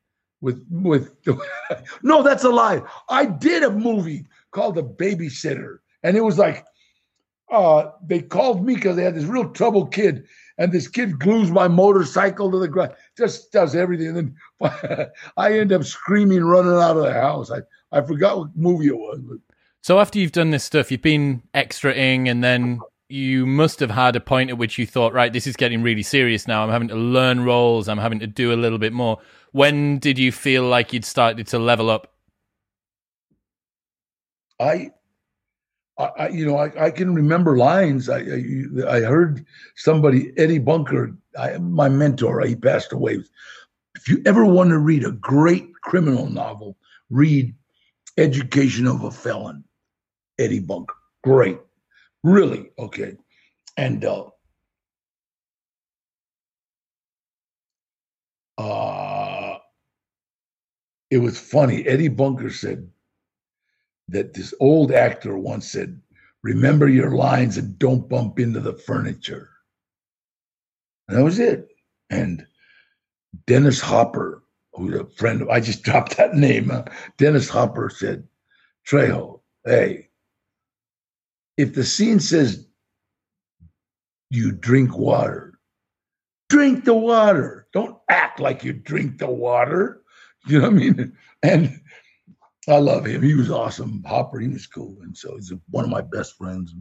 with with no, that's a lie. I did a movie called The Babysitter, and it was like uh, they called me because they had this real trouble kid, and this kid glues my motorcycle to the ground, just does everything. And then I end up screaming, running out of the house. I, I forgot what movie it was. But. So after you've done this stuff, you've been extraing, and then you must have had a point at which you thought, right, this is getting really serious now. I'm having to learn roles. I'm having to do a little bit more. When did you feel like you'd started to level up? I I, you know, I, I, can remember lines. I, I, I heard somebody, Eddie Bunker, I, my mentor, he passed away. If you ever want to read a great criminal novel, read Education of a Felon, Eddie Bunker. Great, really okay. And uh, uh, it was funny. Eddie Bunker said, that this old actor once said, remember your lines and don't bump into the furniture. And that was it. And Dennis Hopper, who's a friend of, I just dropped that name. Uh, Dennis Hopper said, Trejo, hey, if the scene says you drink water, drink the water. Don't act like you drink the water. You know what I mean? And I love him. He was awesome. Hopper, he was cool. And so he's one of my best friends.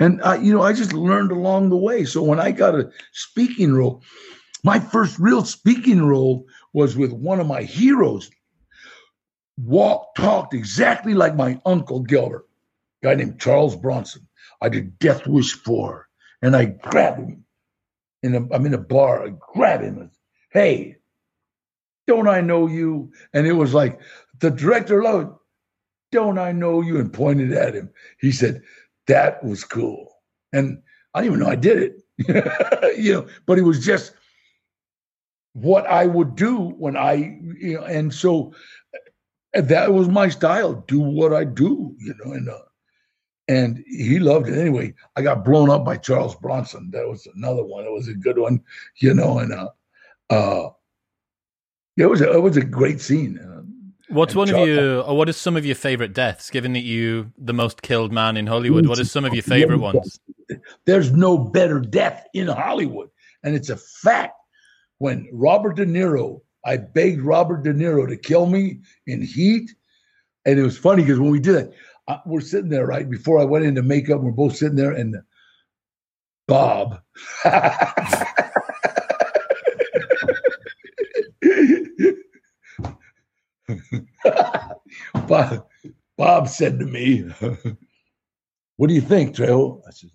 And, I, you know, I just learned along the way. So when I got a speaking role, my first real speaking role was with one of my heroes. Walked, talked exactly like my uncle Gilbert, guy named Charles Bronson. I did Death Wish 4. And I grabbed him. In a, I'm in a bar. I grab him. And, hey, don't I know you? And it was like the director loved, don't I know you? And pointed at him. He said, that was cool. And I didn't even know I did it, you know, but it was just what I would do when I, you know, and so that was my style, do what I do, you know, and, uh, and he loved it anyway. I got blown up by Charles Bronson. That was another one. It was a good one, you know. And uh, uh, it was a, it was a great scene. Uh, What's one of your, or what is some of your favorite deaths? Given that you the most killed man in Hollywood, what are some of your favorite ones? There's no better death in Hollywood, and it's a fact. When Robert De Niro, I begged Robert De Niro to kill me in Heat, and it was funny because when we did it, uh, we're sitting there right before I went into makeup. We're both sitting there, and Bob. Bob, Bob said to me, What do you think, Trejo? I said,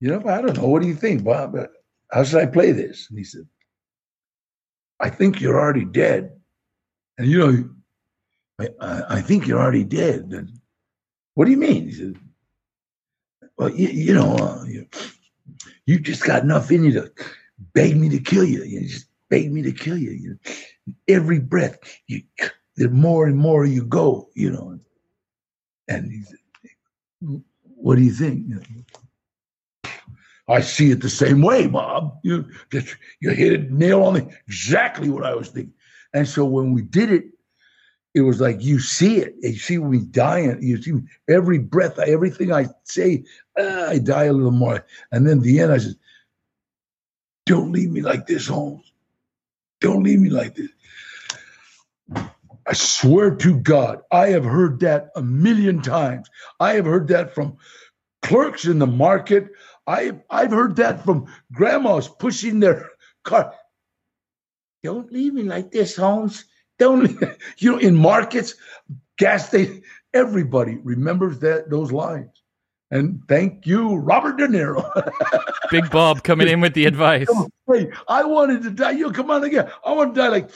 You know, I don't know. What do you think, Bob? How should I play this? And he said, I think you're already dead. And you know, I, I think you're already dead. And, what do you mean? He said, Well, you, you know, uh, you, you, just got enough in you to beg me to kill you. You just beg me to kill you. you every breath, you the more and more you go, you know. And What do you think? I see it the same way, Bob. You just you hit it nail on the exactly what I was thinking. And so when we did it, it was like you see it. You see me dying. You see every breath, everything I say, uh, I die a little more. And then the end, I said, "Don't leave me like this, Holmes. Don't leave me like this." I swear to God, I have heard that a million times. I have heard that from clerks in the market. I I've heard that from grandmas pushing their car. Don't leave me like this, Holmes. Don't you know in markets, gas station, everybody remembers that those lines. And thank you, Robert De Niro. Big Bob coming in with the advice. Hey, I wanted to die. You come on again. I want to die like,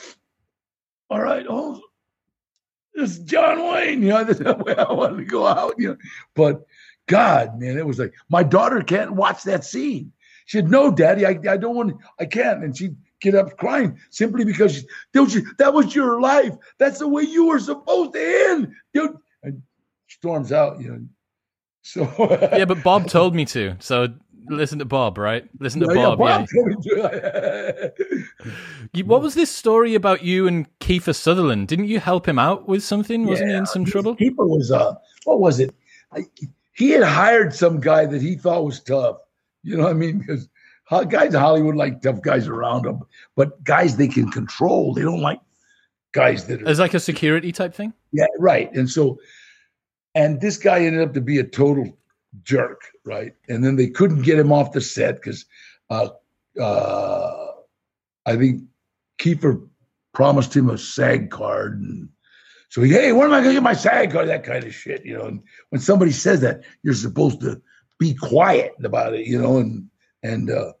all right, oh, it's John Wayne. You know, that's the way I wanted to go out. You know, but God, man, it was like my daughter can't watch that scene. She said, "No, Daddy, I, I don't want. I can't." And she get up crying simply because don't you, that was your life. That's the way you were supposed to end. Dude, and storms out, you know. So Yeah, but Bob told me to. So listen to Bob, right? Listen to yeah, Bob. Yeah. Bob what was this story about you and Kiefer Sutherland? Didn't you help him out with something? Wasn't yeah, he in some trouble? Kiefer was uh what was it? I, he had hired some guy that he thought was tough. You know what I mean? Because guys in Hollywood like tough guys around them, but guys they can control. They don't like guys that are. It's like a security type thing? Yeah, right. And so, and this guy ended up to be a total jerk, right? And then they couldn't get him off the set because uh, uh, I think Kiefer promised him a SAG card. And so, he, hey, when am I going to get my SAG card? That kind of shit, you know. And when somebody says that, you're supposed to be quiet about it, you know, and, and, uh,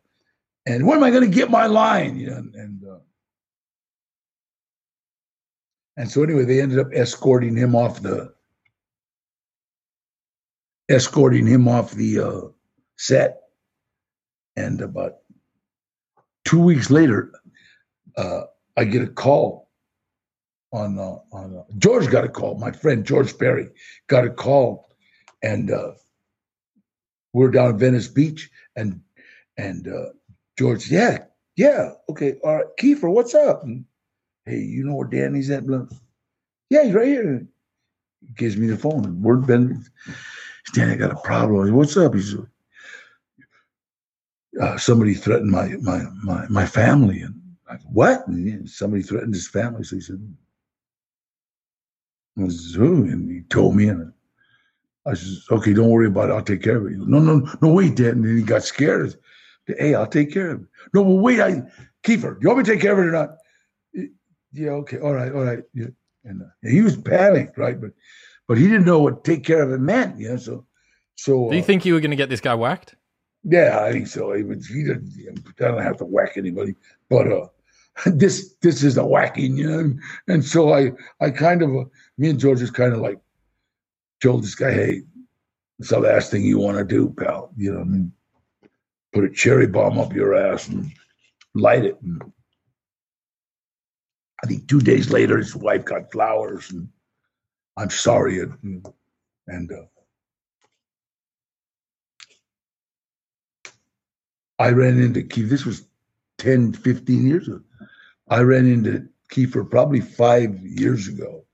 and when am I going to get my line? You know, and and, uh, and so anyway, they ended up escorting him off the escorting him off the uh, set. And about two weeks later, uh, I get a call on uh, on uh, George got a call. My friend George Perry got a call, and uh, we're down at Venice Beach, and and uh, George, yeah, yeah, okay, all right. Kiefer, what's up? And, hey, you know where Danny's at? Yeah, he's right here. He gives me the phone. Word Ben, Danny, I got a problem. What's up? He's uh, somebody threatened my my my my family, and I, what? And somebody threatened his family. So he said, "Who?" And he told me, and I said, "Okay, don't worry about it. I'll take care of it." No, no, no, wait, Dad. And then he got scared. Hey, I'll take care of it. No, but wait, I, Kiefer, do you want me to take care of it or not? Yeah, okay, all right, all right. Yeah. And, uh, he was panicked, right? But but he didn't know what take care of it meant. Yeah, so so. Do you uh, think you were going to get this guy whacked? Yeah, I think so. He, he didn't. I don't have to whack anybody, but uh, this this is a whacking, you know. And so I I kind of uh, me and George just kind of like told this guy, hey, it's the last thing you want to do, pal. You know, I mean, put a cherry bomb up your ass and light it. And I think two days later, his wife got flowers, and I'm sorry. And, and uh, I ran into Keith. This was 10, 15 years ago. I ran into Kiefer probably five years ago.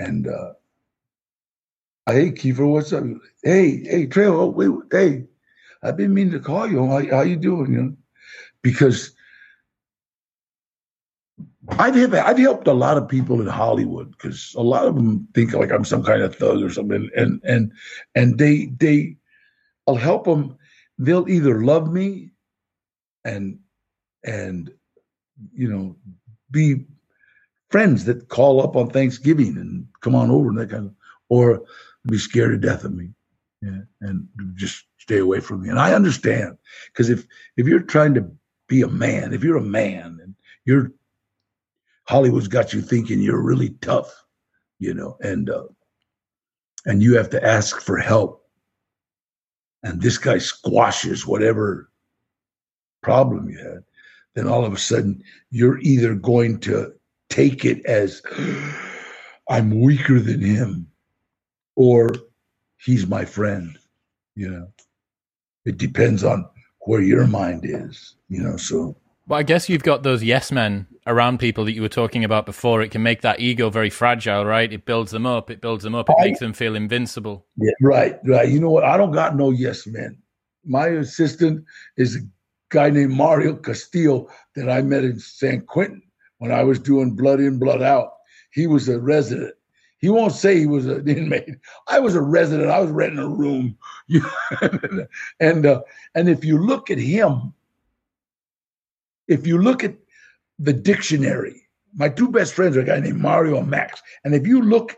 And uh, I, hey, Kiefer, what's up? Hey, hey, Trail, oh, wait, hey, I've been meaning to call you. How, how you doing? You know? Because I've helped, I've helped a lot of people in Hollywood because a lot of them think like I'm some kind of thug or something, and and and they they, I'll help them. They'll either love me, and and you know be friends that call up on Thanksgiving and come on over and that kind of, or be scared to death of me, yeah, and just stay away from me. And I understand because if if you're trying to be a man, if you're a man and you're Hollywood's got you thinking you're really tough, you know, and uh, and you have to ask for help. And this guy squashes whatever problem you had. Then all of a sudden, you're either going to take it as I'm weaker than him, or he's my friend. You know, it depends on where your mind is. You know, so well, I guess you've got those yes men around people that you were talking about before. It can make that ego very fragile, right? It builds them up. It builds them up. It I, makes them feel invincible. Yeah, right, right. You know what? I don't got no yes men. My assistant is a guy named Mario Castillo that I met in San Quentin when I was doing Blood In, Blood Out. He was a resident. He won't say he was an inmate. I was a resident. I was renting a room. and uh, and if you look at him if you look at the dictionary, my two best friends are a guy named Mario and Max. And if you look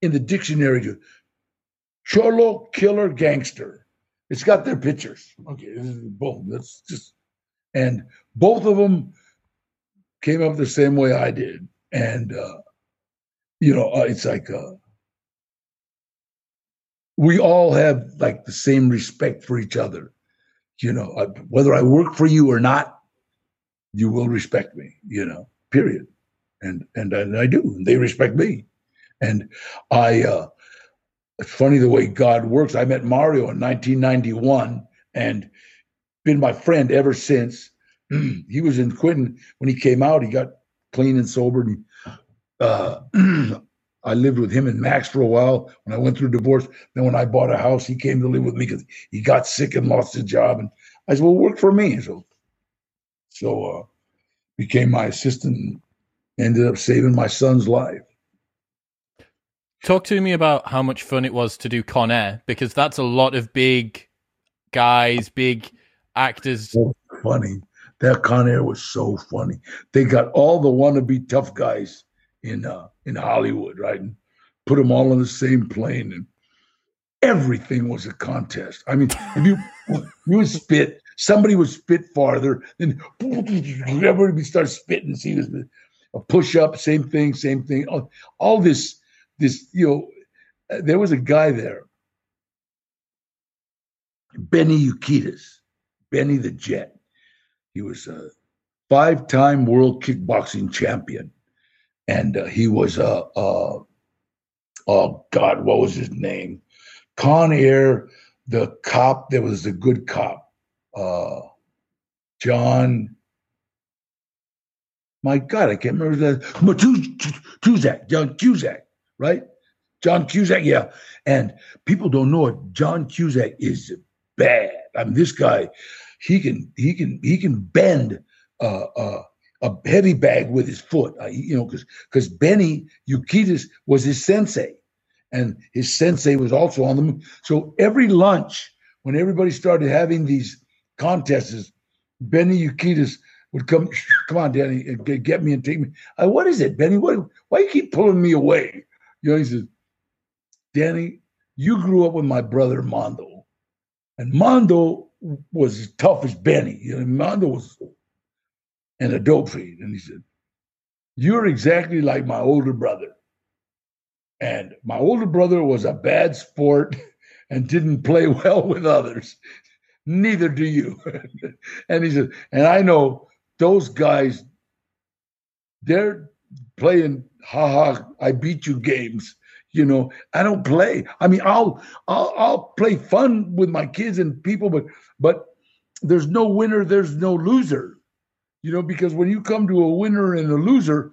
in the dictionary, Cholo Killer Gangster, it's got their pictures. Okay, boom. That's just, and both of them came up the same way I did. And, uh, you know, uh, it's like, uh, we all have like the same respect for each other. You know, uh, whether I work for you or not, you will respect me, you know, period. And and, and I do. And they respect me. And I uh it's funny the way God works. I met Mario in 1991 and been my friend ever since. he was in Quentin when he came out. He got clean and sober. And uh, I lived with him and Max for a while when I went through divorce. Then when I bought a house, he came to live with me because he got sick and lost his job. And I said, "Well, work for me." So so uh, became my assistant. And ended up saving my son's life. Talk to me about how much fun it was to do Con Air because that's a lot of big guys, big actors. So funny. That Con Air was so funny. They got all the wannabe tough guys in uh, in Hollywood, right? And put them all on the same plane, and everything was a contest. I mean, if you you would spit somebody would spit farther, then everybody would start spitting. See this a push up, same thing, same thing. All, all this, this, you know, there was a guy there, Benny Urquidez, Benny the Jet. He was a five-time world kickboxing champion, and uh, he was a, uh, oh God, what was his name? Con Air, the cop that was a good cop uh, John. My God, I can't remember that. Cusack, John Cusack, right? John Cusack, yeah. And people don't know it. John Cusack is bad. I mean, this guy, he can he can he can bend uh, uh, a heavy bag with his foot. Uh, you know, because because Benny Urquidez was his sensei, and his sensei was also on the. So every lunch, when everybody started having these contests is Benny Urquidez would come, come on, Danny, get me and take me. I, what is it, Benny? What, why you keep pulling me away? You know, he says, Danny, you grew up with my brother Mondo, and Mondo was as tough as Benny. You know, Mondo was and a dope fiend. And he said, You're exactly like my older brother. And my older brother was a bad sport and didn't play well with others neither do you. and he said, and I know those guys, they're playing ha ha, I beat you games. You know, I don't play. I mean, I'll I'll I'll play fun with my kids and people, but but there's no winner, there's no loser. You know, because when you come to a winner and a loser,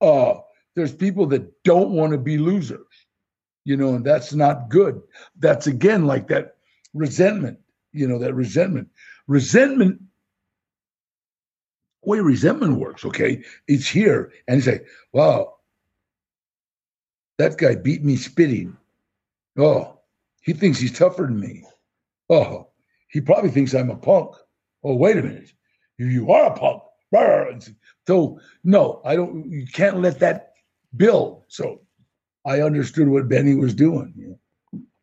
uh, there's people that don't want to be losers. You know, and that's not good. That's again like that resentment. You know, that resentment. Resentment way resentment works, okay? It's here. And you say, wow, that guy beat me spitting. Oh, he thinks he's tougher than me. Oh, he probably thinks I'm a punk. Oh, wait a minute. You are a punk. So no, I don't. You can't let that build. So I understood what Benny was doing.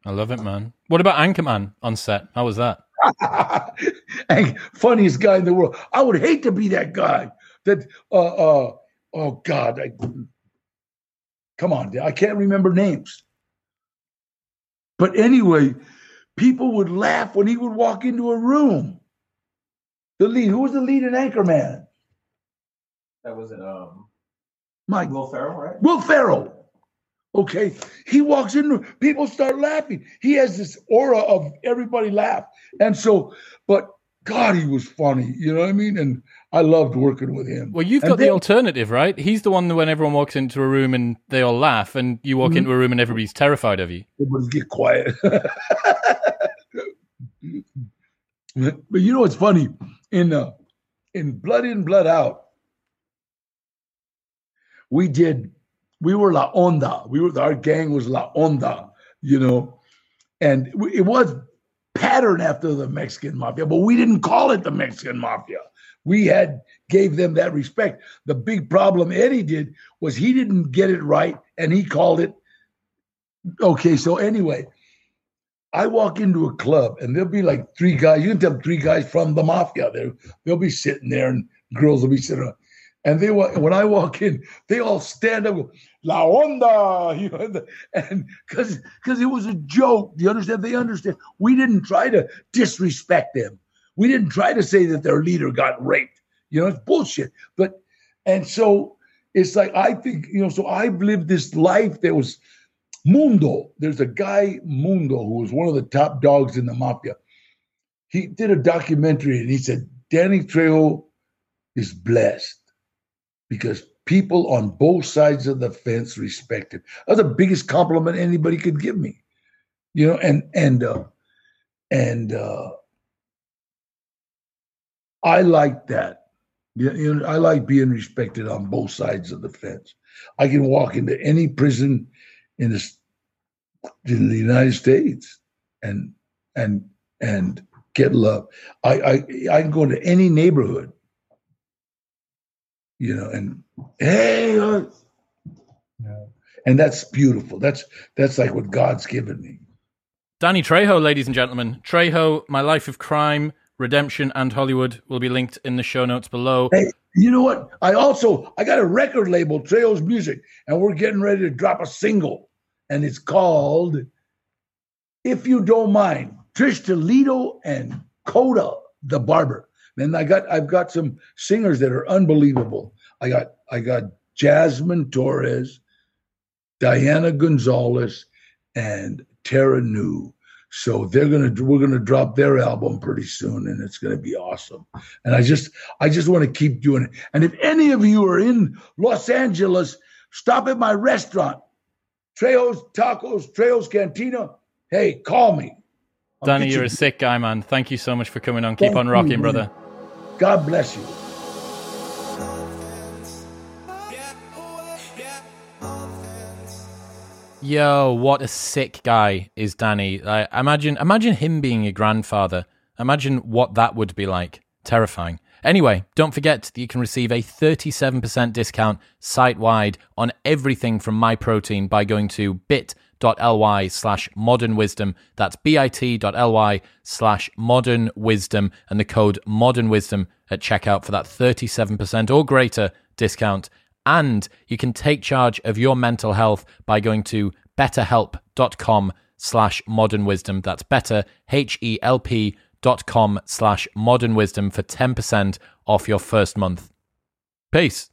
I love it, man. What about Anchorman on set? How was that? funniest guy in the world. I would hate to be that guy. That uh uh oh God, I come on, I can't remember names. But anyway, people would laugh when he would walk into a room. The lead, who was the lead in Anchorman? That was it. Um, Mike Will Ferrell, right? Will Ferrell. Okay, he walks in, people start laughing. He has this aura of everybody laugh, and so, but God, he was funny. You know what I mean? And I loved working with him. Well, you've and got then, the alternative, right? He's the one that when everyone walks into a room and they all laugh, and you walk mm-hmm. into a room and everybody's terrified of you. Everybody get quiet. but you know what's funny? In uh, in Blood In Blood Out, we did we were La Onda. We were our gang was La Onda, you know, and it was patterned after the Mexican mafia, but we didn't call it the Mexican mafia. We had gave them that respect. The big problem Eddie did was he didn't get it right, and he called it. Okay, so anyway, I walk into a club and there'll be like three guys. You can tell three guys from the mafia. There, they'll be sitting there, and girls will be sitting. Around. And they were, when I walk in, they all stand up, go, La Onda, you know, and because because it was a joke. Do you understand? They understand. We didn't try to disrespect them. We didn't try to say that their leader got raped. You know, it's bullshit. But and so it's like I think you know. So I've lived this life that was Mundo. There's a guy Mundo who was one of the top dogs in the mafia. He did a documentary and he said Danny Trejo is blessed because people on both sides of the fence respect him. That's the biggest compliment anybody could give me. You know, and and uh and uh I like that. You know, I like being respected on both sides of the fence. I can walk into any prison in the in the United States and and and get love. I I I can go into any neighborhood you know, and hey, uh, yeah. and that's beautiful. That's that's like what God's given me. Danny Trejo, ladies and gentlemen, Trejo, My Life of Crime, Redemption, and Hollywood will be linked in the show notes below. Hey, you know what? I also I got a record label, Trejo's Music, and we're getting ready to drop a single, and it's called "If You Don't Mind." Trish Toledo and Coda the Barber. And I got I've got some singers that are unbelievable. I got I got Jasmine Torres, Diana Gonzalez, and Tara New. So they're gonna we're gonna drop their album pretty soon, and it's gonna be awesome. And I just I just want to keep doing it. And if any of you are in Los Angeles, stop at my restaurant, Trejo's Tacos, Trejo's Cantina. Hey, call me. I'll Danny, you're you. a sick guy, man. Thank you so much for coming on. Keep Thank on rocking, you, brother. God bless you. Yo, what a sick guy is Danny. Imagine imagine him being a grandfather. Imagine what that would be like. Terrifying. Anyway, don't forget that you can receive a 37% discount site wide on everything from Myprotein by going to bit.ly slash modern wisdom. That's bit.ly slash modern wisdom and the code modern wisdom at checkout for that 37% or greater discount. And you can take charge of your mental health by going to betterhelp.com slash modern wisdom. That's better, H-E-L-P dot com slash modern wisdom for 10% off your first month. Peace.